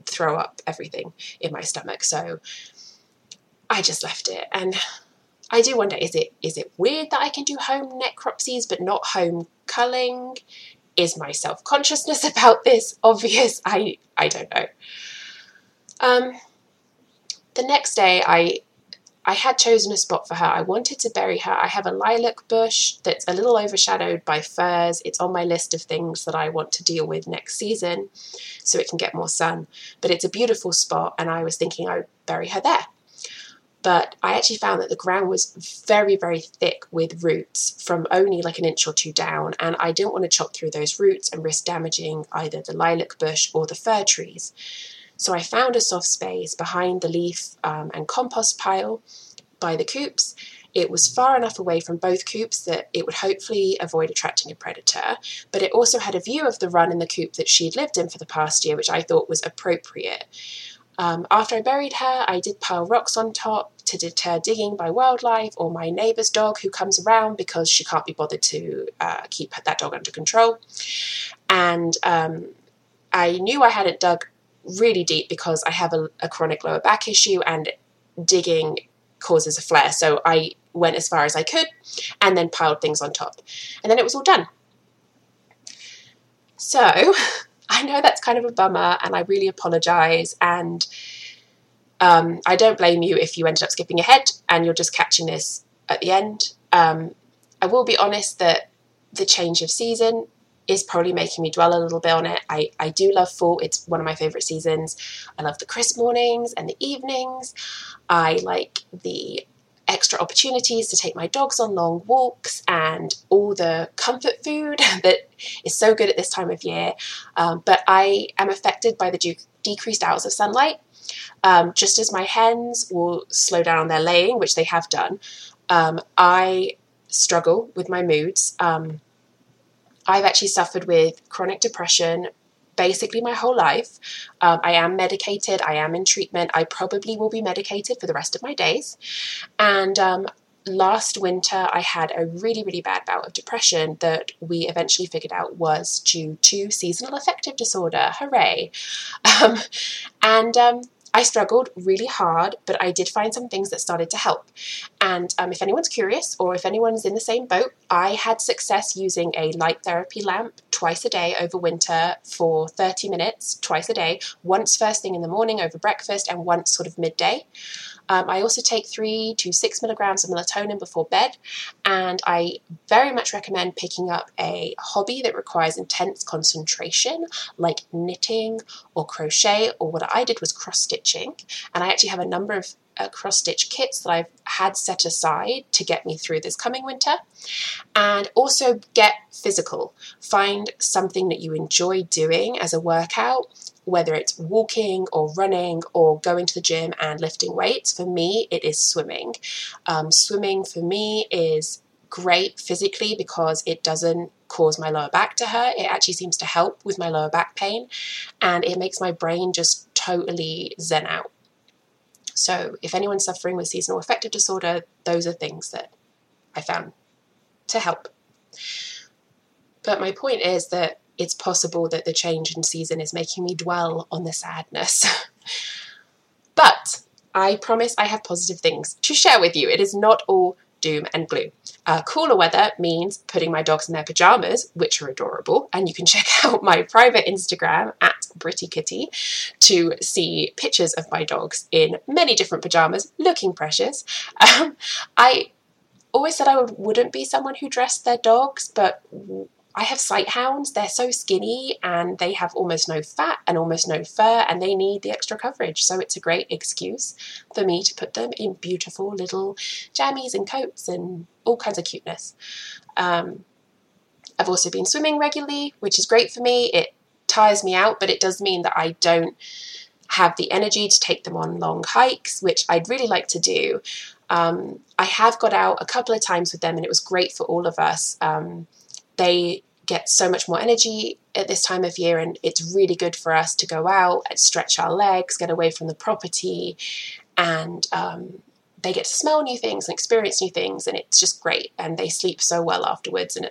Speaker 1: throw up everything in my stomach. So I just left it, and I do wonder is it is it weird that I can do home necropsies but not home culling? Is my self consciousness about this obvious? I I don't know. Um, the next day, I I had chosen a spot for her. I wanted to bury her. I have a lilac bush that's a little overshadowed by firs. It's on my list of things that I want to deal with next season so it can get more sun. But it's a beautiful spot, and I was thinking I would bury her there but I actually found that the ground was very, very thick with roots from only like an inch or two down, and I didn't want to chop through those roots and risk damaging either the lilac bush or the fir trees. So I found a soft space behind the leaf um, and compost pile by the coops. It was far enough away from both coops that it would hopefully avoid attracting a predator, but it also had a view of the run in the coop that she had lived in for the past year, which I thought was appropriate. Um, after I buried her, I did pile rocks on top to deter digging by wildlife or my neighbour's dog who comes around because she can't be bothered to uh, keep that dog under control. And um, I knew I hadn't dug really deep because I have a, a chronic lower back issue and digging causes a flare. So I went as far as I could and then piled things on top. And then it was all done. So I know that's kind of a bummer and I really apologize. And um, I don't blame you if you ended up skipping ahead and you're just catching this at the end. Um, I will be honest that the change of season is probably making me dwell a little bit on it. I, I do love fall, it's one of my favourite seasons. I love the crisp mornings and the evenings. I like the extra opportunities to take my dogs on long walks and all the comfort food that is so good at this time of year. Um, but I am affected by the de- decreased hours of sunlight. Um, just as my hens will slow down their laying, which they have done, um, I struggle with my moods. Um, I've actually suffered with chronic depression basically my whole life. Um, I am medicated, I am in treatment, I probably will be medicated for the rest of my days. And um, last winter, I had a really, really bad bout of depression that we eventually figured out was due to seasonal affective disorder. Hooray! Um, and um, I struggled really hard, but I did find some things that started to help. And um, if anyone's curious or if anyone's in the same boat, I had success using a light therapy lamp twice a day over winter for 30 minutes, twice a day, once first thing in the morning over breakfast and once sort of midday. Um, I also take three to six milligrams of melatonin before bed, and I very much recommend picking up a hobby that requires intense concentration, like knitting or crochet, or what I did was cross stitching. And I actually have a number of uh, cross stitch kits that I've had set aside to get me through this coming winter. And also get physical. Find something that you enjoy doing as a workout whether it's walking or running or going to the gym and lifting weights, for me, it is swimming. Um, swimming for me is great physically because it doesn't cause my lower back to hurt. It actually seems to help with my lower back pain and it makes my brain just totally zen out. So, if anyone's suffering with seasonal affective disorder, those are things that I found to help. But my point is that it's possible that the change in season is making me dwell on the sadness. but I promise I have positive things to share with you. It is not all doom and gloom. Uh, cooler weather means putting my dogs in their pajamas, which are adorable, and you can check out my private Instagram at Britty Kitty to see pictures of my dogs in many different pajamas, looking precious. Um, I always said I would, wouldn't be someone who dressed their dogs, but I have sight hounds. They're so skinny and they have almost no fat and almost no fur, and they need the extra coverage. So it's a great excuse for me to put them in beautiful little jammies and coats and all kinds of cuteness. Um, I've also been swimming regularly, which is great for me. It tires me out, but it does mean that I don't have the energy to take them on long hikes, which I'd really like to do. Um, I have got out a couple of times with them, and it was great for all of us. Um, they get so much more energy at this time of year, and it's really good for us to go out and stretch our legs, get away from the property, and um, they get to smell new things and experience new things, and it's just great. And they sleep so well afterwards, and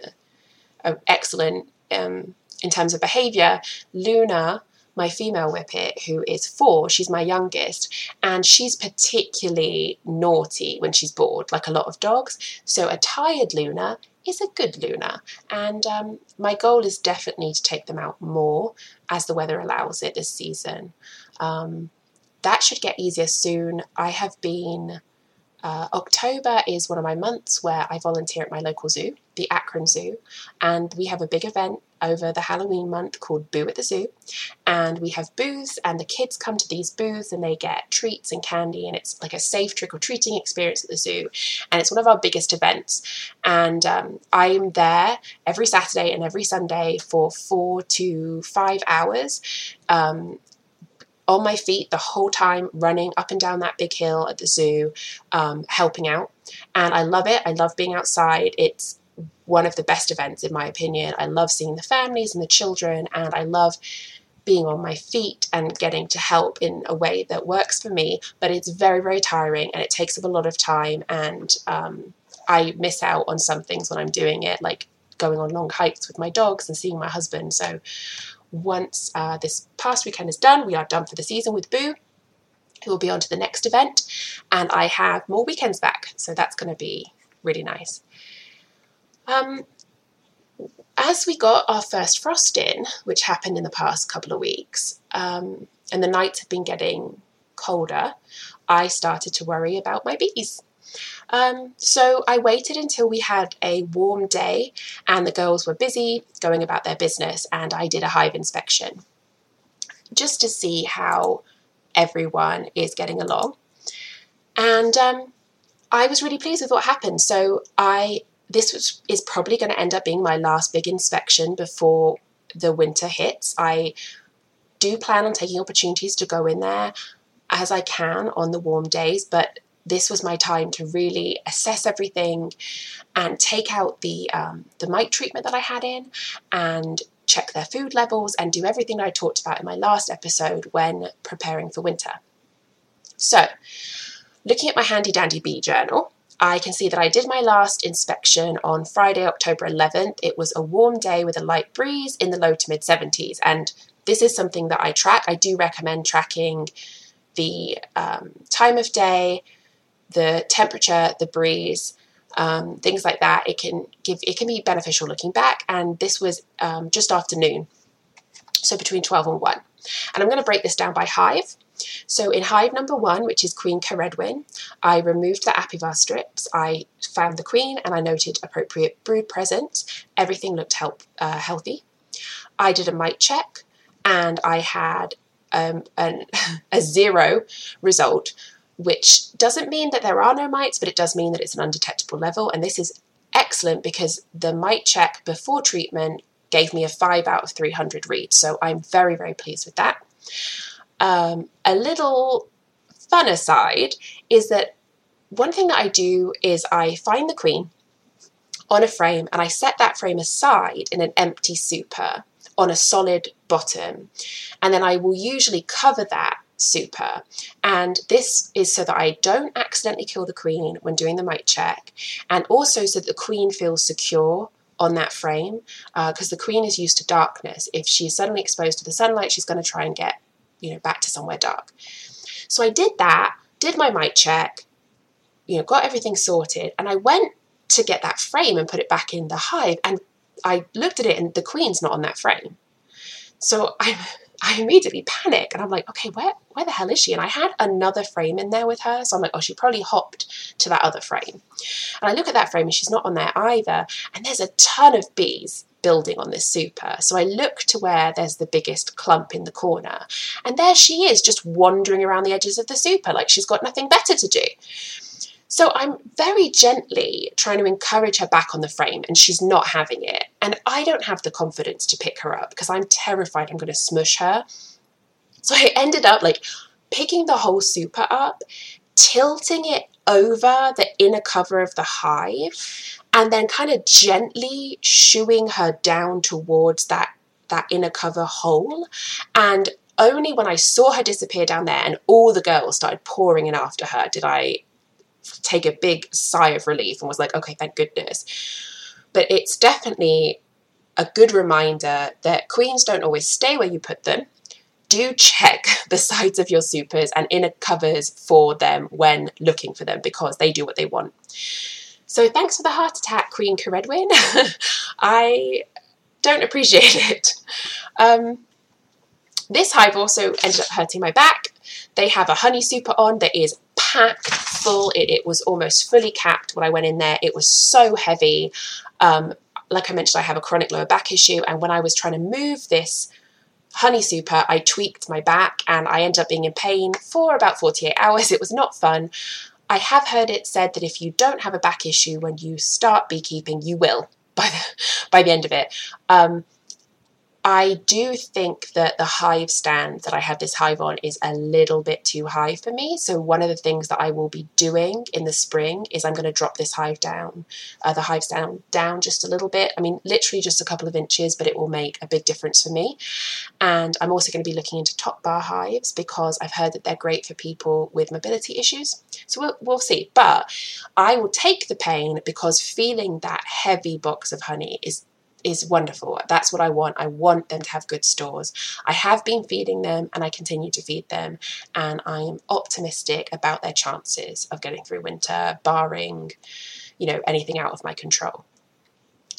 Speaker 1: are excellent um, in terms of behavior. Luna my female whippet, who is four, she's my youngest, and she's particularly naughty when she's bored, like a lot of dogs. So a tired Luna is a good Luna, and um, my goal is definitely to take them out more as the weather allows it this season. Um, that should get easier soon. I have been uh, October is one of my months where I volunteer at my local zoo, the Akron Zoo, and we have a big event over the Halloween month called Boo at the Zoo. And we have booths, and the kids come to these booths and they get treats and candy, and it's like a safe trick or treating experience at the zoo. And it's one of our biggest events. And um, I'm there every Saturday and every Sunday for four to five hours. Um, on my feet the whole time, running up and down that big hill at the zoo, um, helping out. And I love it. I love being outside. It's one of the best events, in my opinion. I love seeing the families and the children, and I love being on my feet and getting to help in a way that works for me. But it's very, very tiring and it takes up a lot of time. And um, I miss out on some things when I'm doing it, like going on long hikes with my dogs and seeing my husband. So once uh, this past weekend is done, we are done for the season with Boo, who will be on to the next event, and I have more weekends back, so that's going to be really nice. Um, as we got our first frost in, which happened in the past couple of weeks, um, and the nights have been getting colder, I started to worry about my bees. Um, so I waited until we had a warm day and the girls were busy going about their business, and I did a hive inspection just to see how everyone is getting along. And um, I was really pleased with what happened. So I this was, is probably going to end up being my last big inspection before the winter hits. I do plan on taking opportunities to go in there as I can on the warm days, but this was my time to really assess everything and take out the um, the mite treatment that I had in and check their food levels and do everything I talked about in my last episode when preparing for winter. So, looking at my handy dandy bee journal, I can see that I did my last inspection on Friday, October 11th. It was a warm day with a light breeze in the low to mid 70s. And this is something that I track. I do recommend tracking the um, time of day, the temperature, the breeze, um, things like that. It can give it can be beneficial looking back. And this was um, just after noon, so between 12 and 1. And I'm going to break this down by hive. So in hive number one, which is Queen Ceridwen, I removed the apivar strips. I found the queen and I noted appropriate brood presence. Everything looked help, uh, healthy. I did a mite check and I had um, an, a zero result, which doesn't mean that there are no mites, but it does mean that it's an undetectable level. And this is excellent because the mite check before treatment gave me a 5 out of 300 read. So I'm very, very pleased with that. Um, a little fun aside is that one thing that I do is I find the queen on a frame and I set that frame aside in an empty super on a solid bottom. And then I will usually cover that super. And this is so that I don't accidentally kill the queen when doing the mite check, and also so that the queen feels secure on that frame, because uh, the queen is used to darkness. If she's suddenly exposed to the sunlight, she's going to try and get, you know, back to somewhere dark. So I did that, did my mite check, you know, got everything sorted, and I went to get that frame and put it back in the hive, and I looked at it, and the queen's not on that frame. So I I immediately panic and I'm like, okay, where where the hell is she? And I had another frame in there with her, so I'm like, oh, she probably hopped to that other frame. And I look at that frame and she's not on there either. And there's a ton of bees building on this super. So I look to where there's the biggest clump in the corner, and there she is, just wandering around the edges of the super like she's got nothing better to do. So I'm very gently trying to encourage her back on the frame, and she's not having it. And I don't have the confidence to pick her up because I'm terrified I'm going to smush her. So I ended up like picking the whole super up, tilting it over the inner cover of the hive, and then kind of gently shooing her down towards that that inner cover hole. And only when I saw her disappear down there and all the girls started pouring in after her did I take a big sigh of relief and was like, okay, thank goodness. But it's definitely a good reminder that queens don't always stay where you put them. Do check the sides of your supers and inner covers for them when looking for them because they do what they want. So thanks for the heart attack, Queen Ceridwen. I don't appreciate it. Um, this hive also ended up hurting my back. They have a honey super on that is packed full. It, it was almost fully capped when I went in there. It was so heavy. Um, like I mentioned, I have a chronic lower back issue, and when I was trying to move this honey super, I tweaked my back and I ended up being in pain for about 48 hours. It was not fun. I have heard it said that if you don't have a back issue when you start beekeeping, you will by the by the end of it. Um, I do think that the hive stand that I have this hive on is a little bit too high for me. So one of the things that I will be doing in the spring is I'm going to drop this hive down, uh, the hive stand down just a little bit. I mean, literally just a couple of inches, but it will make a big difference for me. And I'm also going to be looking into top bar hives because I've heard that they're great for people with mobility issues. So we'll, we'll see. But I will take the pain because feeling that heavy box of honey is is wonderful. That's what I want. I want them to have good stores. I have been feeding them and I continue to feed them, and I'm optimistic about their chances of getting through winter, barring, you know, anything out of my control.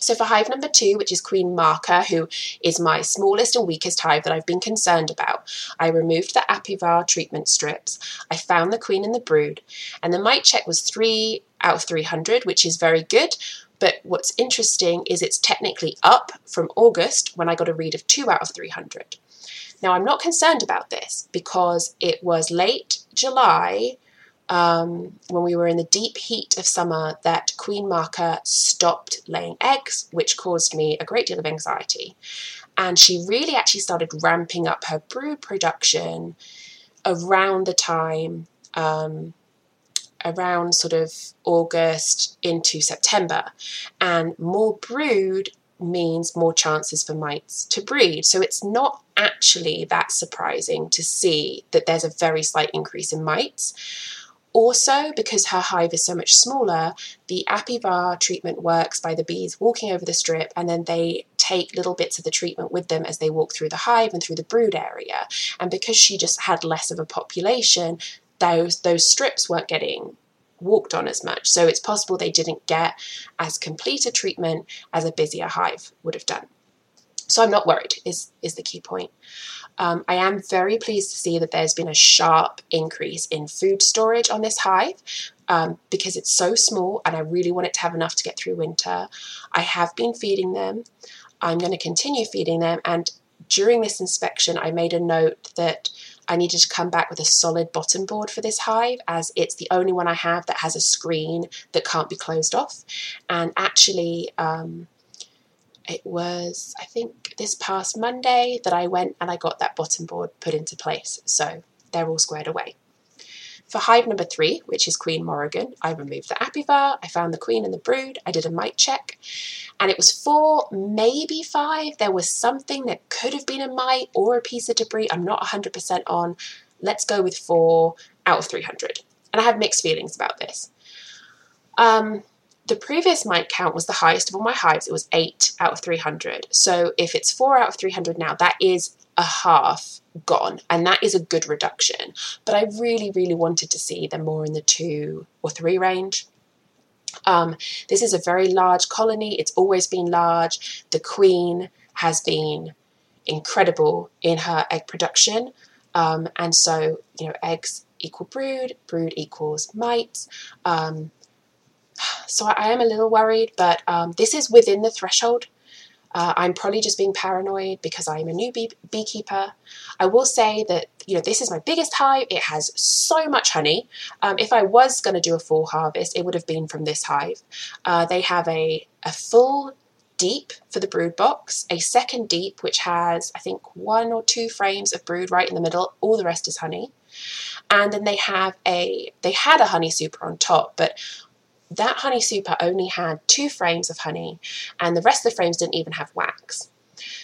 Speaker 1: So for hive number two, which is Queen Marker, who is my smallest and weakest hive that I've been concerned about, I removed the Apivar treatment strips. I found the queen in the brood, and the mite check was three out of 300, which is very good, but what's interesting is it's technically up from August when I got a read of 2 out of 300. Now, I'm not concerned about this because it was late July um, when we were in the deep heat of summer that Queen Marker stopped laying eggs, which caused me a great deal of anxiety. And she really actually started ramping up her brood production around the time um, around sort of August into September. And more brood means more chances for mites to breed. So it's not actually that surprising to see that there's a very slight increase in mites. Also, because her hive is so much smaller, the Apivar treatment works by the bees walking over the strip and then they take little bits of the treatment with them as they walk through the hive and through the brood area. And because she just had less of a population, those those strips weren't getting walked on as much. So it's possible they didn't get as complete a treatment as a busier hive would have done. So I'm not worried, is, is the key point. Um, I am very pleased to see that there's been a sharp increase in food storage on this hive um, because it's so small and I really want it to have enough to get through winter. I have been feeding them. I'm going to continue feeding them. And during this inspection, I made a note that I needed to come back with a solid bottom board for this hive as it's the only one I have that has a screen that can't be closed off. And actually, um, it was, I think, this past Monday that I went and I got that bottom board put into place. So they're all squared away. For hive number three, which is Queen Morrigan, I removed the apivar, I found the queen and the brood, I did a mite check, and it was four, maybe five. There was something that could have been a mite or a piece of debris. I'm not 100% on. Let's go with four out of 300. And I have mixed feelings about this. Um, the previous mite count was the highest of all my hives. It was 8 out of 300. So if it's 4 out of 300 now, that is a half gone, and that is a good reduction. But I really, really wanted to see them more in the 2 or 3 range. Um, this is a very large colony, it's always been large. The queen has been incredible in her egg production. Um, and so, you know, eggs equal brood, brood equals mites. Um, so I am a little worried, but um, this is within the threshold. Uh, I'm probably just being paranoid because I'm a new bee- beekeeper. I will say that you know this is my biggest hive. It has so much honey. Um, if I was going to do a full harvest, it would have been from this hive. Uh, they have a a full deep for the brood box, a second deep which has I think one or two frames of brood right in the middle. All the rest is honey, and then they have a they had a honey super on top, but that honey super only had two frames of honey, and the rest of the frames didn't even have wax.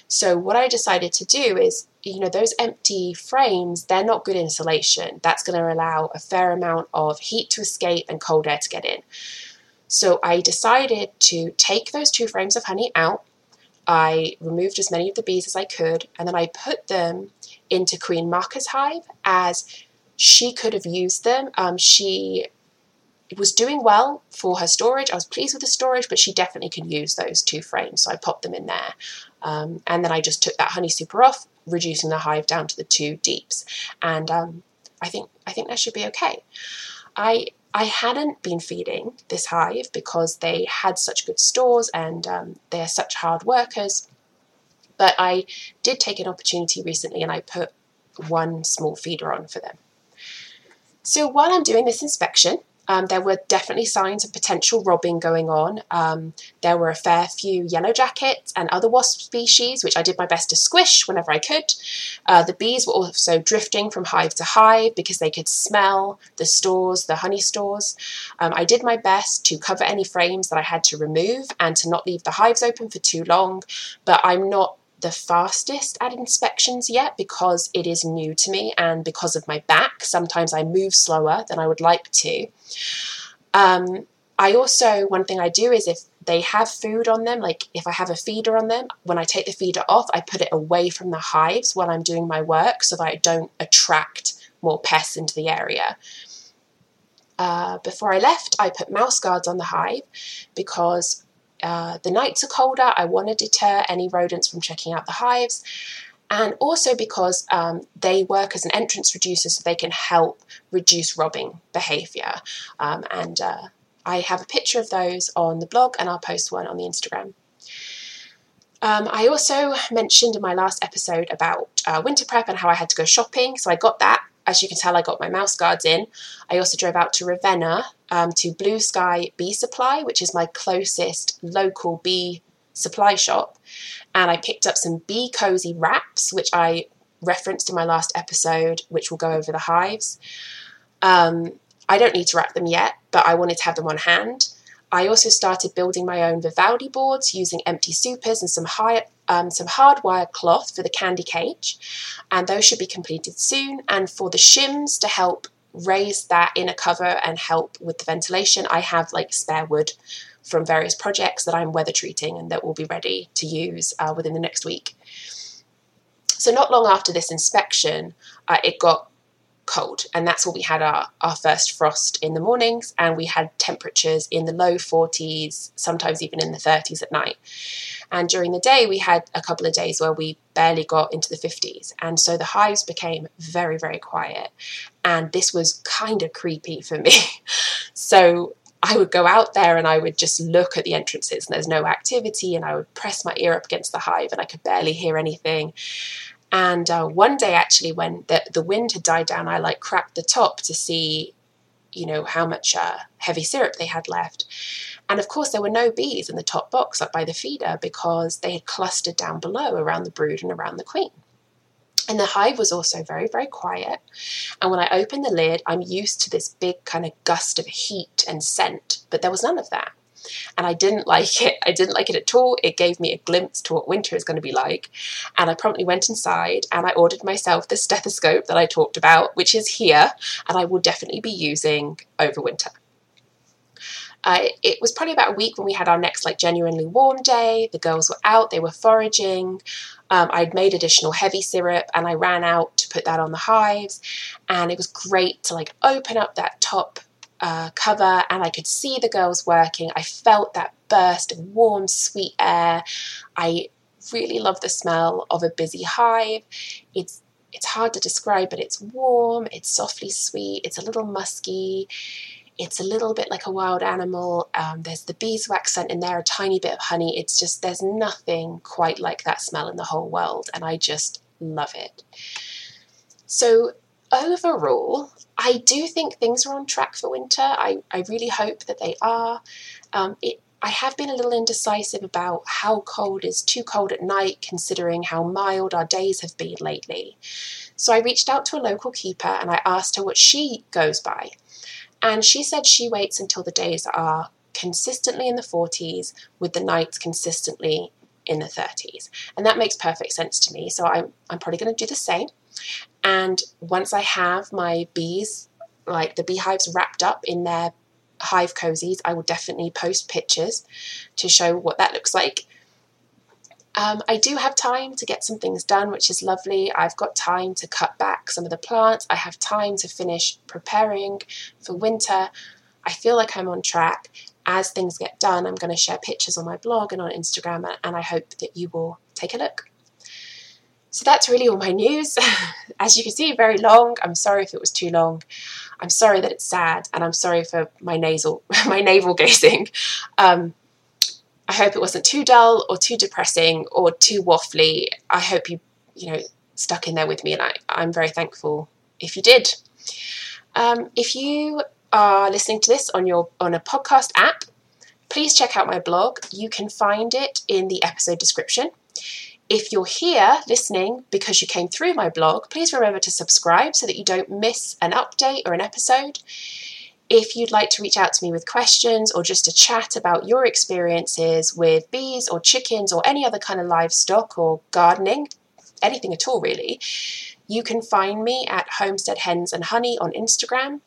Speaker 1: So, what I decided to do is, you know, those empty frames, they're not good insulation. That's going to allow a fair amount of heat to escape and cold air to get in. So, I decided to take those two frames of honey out. I removed as many of the bees as I could, and then I put them into Queen Marka's hive as she could have used them. Um, she was doing well for her storage. I was pleased with the storage, but she definitely can use those two frames. So I popped them in there. Um, and then I just took that honey super off, reducing the hive down to the two deeps. And um, I think I think that should be okay. I I hadn't been feeding this hive because they had such good stores and um, they are such hard workers. But I did take an opportunity recently and I put one small feeder on for them. So while I'm doing this inspection, um, there were definitely signs of potential robbing going on. Um, there were a fair few yellow jackets and other wasp species, which I did my best to squish whenever I could. Uh, the bees were also drifting from hive to hive because they could smell the stores, the honey stores. Um, I did my best to cover any frames that I had to remove and to not leave the hives open for too long, but I'm not the fastest at inspections yet because it is new to me and because of my back. Sometimes I move slower than I would like to. Um, I also, one thing I do is if they have food on them, like if I have a feeder on them, when I take the feeder off, I put it away from the hives while I'm doing my work so that I don't attract more pests into the area. Uh, before I left, I put mouse guards on the hive because uh, the nights are colder. I want to deter any rodents from checking out the hives. And also because um, they work as an entrance reducer so they can help reduce robbing behaviour. Um, and uh, I have a picture of those on the blog and I'll post one on the Instagram. Um, I also mentioned in my last episode about uh, winter prep and how I had to go shopping. So I got that as you can tell, I got my mouse guards in. I also drove out to Ravenna um, to Blue Sky Bee Supply, which is my closest local bee supply shop. And I picked up some bee cozy wraps, which I referenced in my last episode, which will go over the hives. Um, I don't need to wrap them yet, but I wanted to have them on hand. I also started building my own Vivaldi boards using empty supers and some high, um, some hardware cloth for the candy cage, and those should be completed soon. And for the shims to help raise that inner cover and help with the ventilation, I have like spare wood from various projects that I'm weather treating and that will be ready to use uh, within the next week. So, not long after this inspection, uh, it got cold. And that's when we had our, our first frost in the mornings, and we had temperatures in the low 40s, sometimes even in the 30s at night. And during the day, we had a couple of days where we barely got into the 50s. And so the hives became very, very quiet. And this was kind of creepy for me. so I would go out there and I would just look at the entrances, and there's no activity, and I would press my ear up against the hive, and I could barely hear anything. And uh, one day, actually, when the, the wind had died down, I like cracked the top to see, you know, how much uh, heavy syrup they had left. And of course, there were no bees in the top box up by the feeder because they had clustered down below around the brood and around the queen. And the hive was also very, very quiet. And when I opened the lid, I'm used to this big kind of gust of heat and scent, but there was none of that. And I didn't like it. I didn't like it at all. It gave me a glimpse to what winter is going to be like. And I promptly went inside and I ordered myself the stethoscope that I talked about, which is here, and I will definitely be using over winter. Uh, it was probably about a week when we had our next like genuinely warm day. The girls were out, they were foraging. Um, I'd made additional heavy syrup and I ran out to put that on the hives. And it was great to like open up that top uh, cover and I could see the girls working. I felt that burst of warm, sweet air. I really love the smell of a busy hive. It's it's hard to describe, but it's warm, it's softly sweet, it's a little musky, it's a little bit like a wild animal. Um, there's the beeswax scent in there, a tiny bit of honey. It's just, there's nothing quite like that smell in the whole world, and I just love it. So, overall, I do think things are on track for winter. I, I really hope that they are. Um, it, I have been a little indecisive about how cold is too cold at night, considering how mild our days have been lately. So I reached out to a local keeper and I asked her what she goes by. And she said she waits until the days are consistently in the 40s with the nights consistently in the 30s. And that makes perfect sense to me. So I'm, I'm probably going to do the same. And once I have my bees, like the beehives wrapped up in their hive cozies, I will definitely post pictures to show what that looks like. Um, I do have time to get some things done, which is lovely. I've got time to cut back some of the plants. I have time to finish preparing for winter. I feel like I'm on track. As things get done, I'm going to share pictures on my blog and on Instagram, and I hope that you will take a look. So that's really all my news. As you can see, very long. I'm sorry if it was too long. I'm sorry that it's sad, and I'm sorry for my nasal, my navel gazing. Um, I hope it wasn't too dull or too depressing or too waffly. I hope you, you know, stuck in there with me, and I, I'm very thankful if you did. Um, if you are listening to this on your on a podcast app, please check out my blog. You can find it in the episode description. If you're here listening because you came through my blog, please remember to subscribe so that you don't miss an update or an episode. If you'd like to reach out to me with questions or just to chat about your experiences with bees or chickens or any other kind of livestock or gardening, anything at all really, you can find me at Homestead Hens and Honey on Instagram,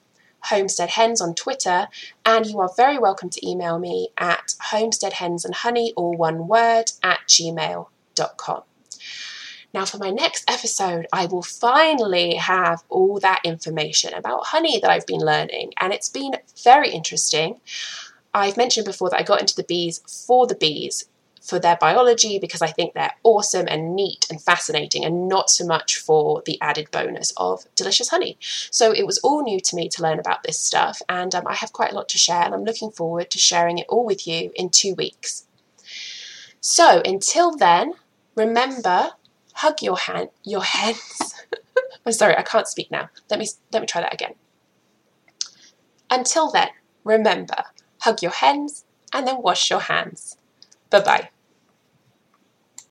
Speaker 1: Homestead Hens on Twitter, and you are very welcome to email me at Homestead Hens and Honey, all one word, at gmail.com. Now, for my next episode, I will finally have all that information about honey that I've been learning, and it's been very interesting. I've mentioned before that I got into the bees for the bees, for their biology, because I think they're awesome and neat and fascinating, and not so much for the added bonus of delicious honey. So it was all new to me to learn about this stuff, and um, I have quite a lot to share, and I'm looking forward to sharing it all with you in two weeks. So until then, remember hug your hand, your hands. I'm oh, sorry, I can't speak now. Let me let me try that again. Until then, remember, hug your hands and then wash your hands. Bye bye.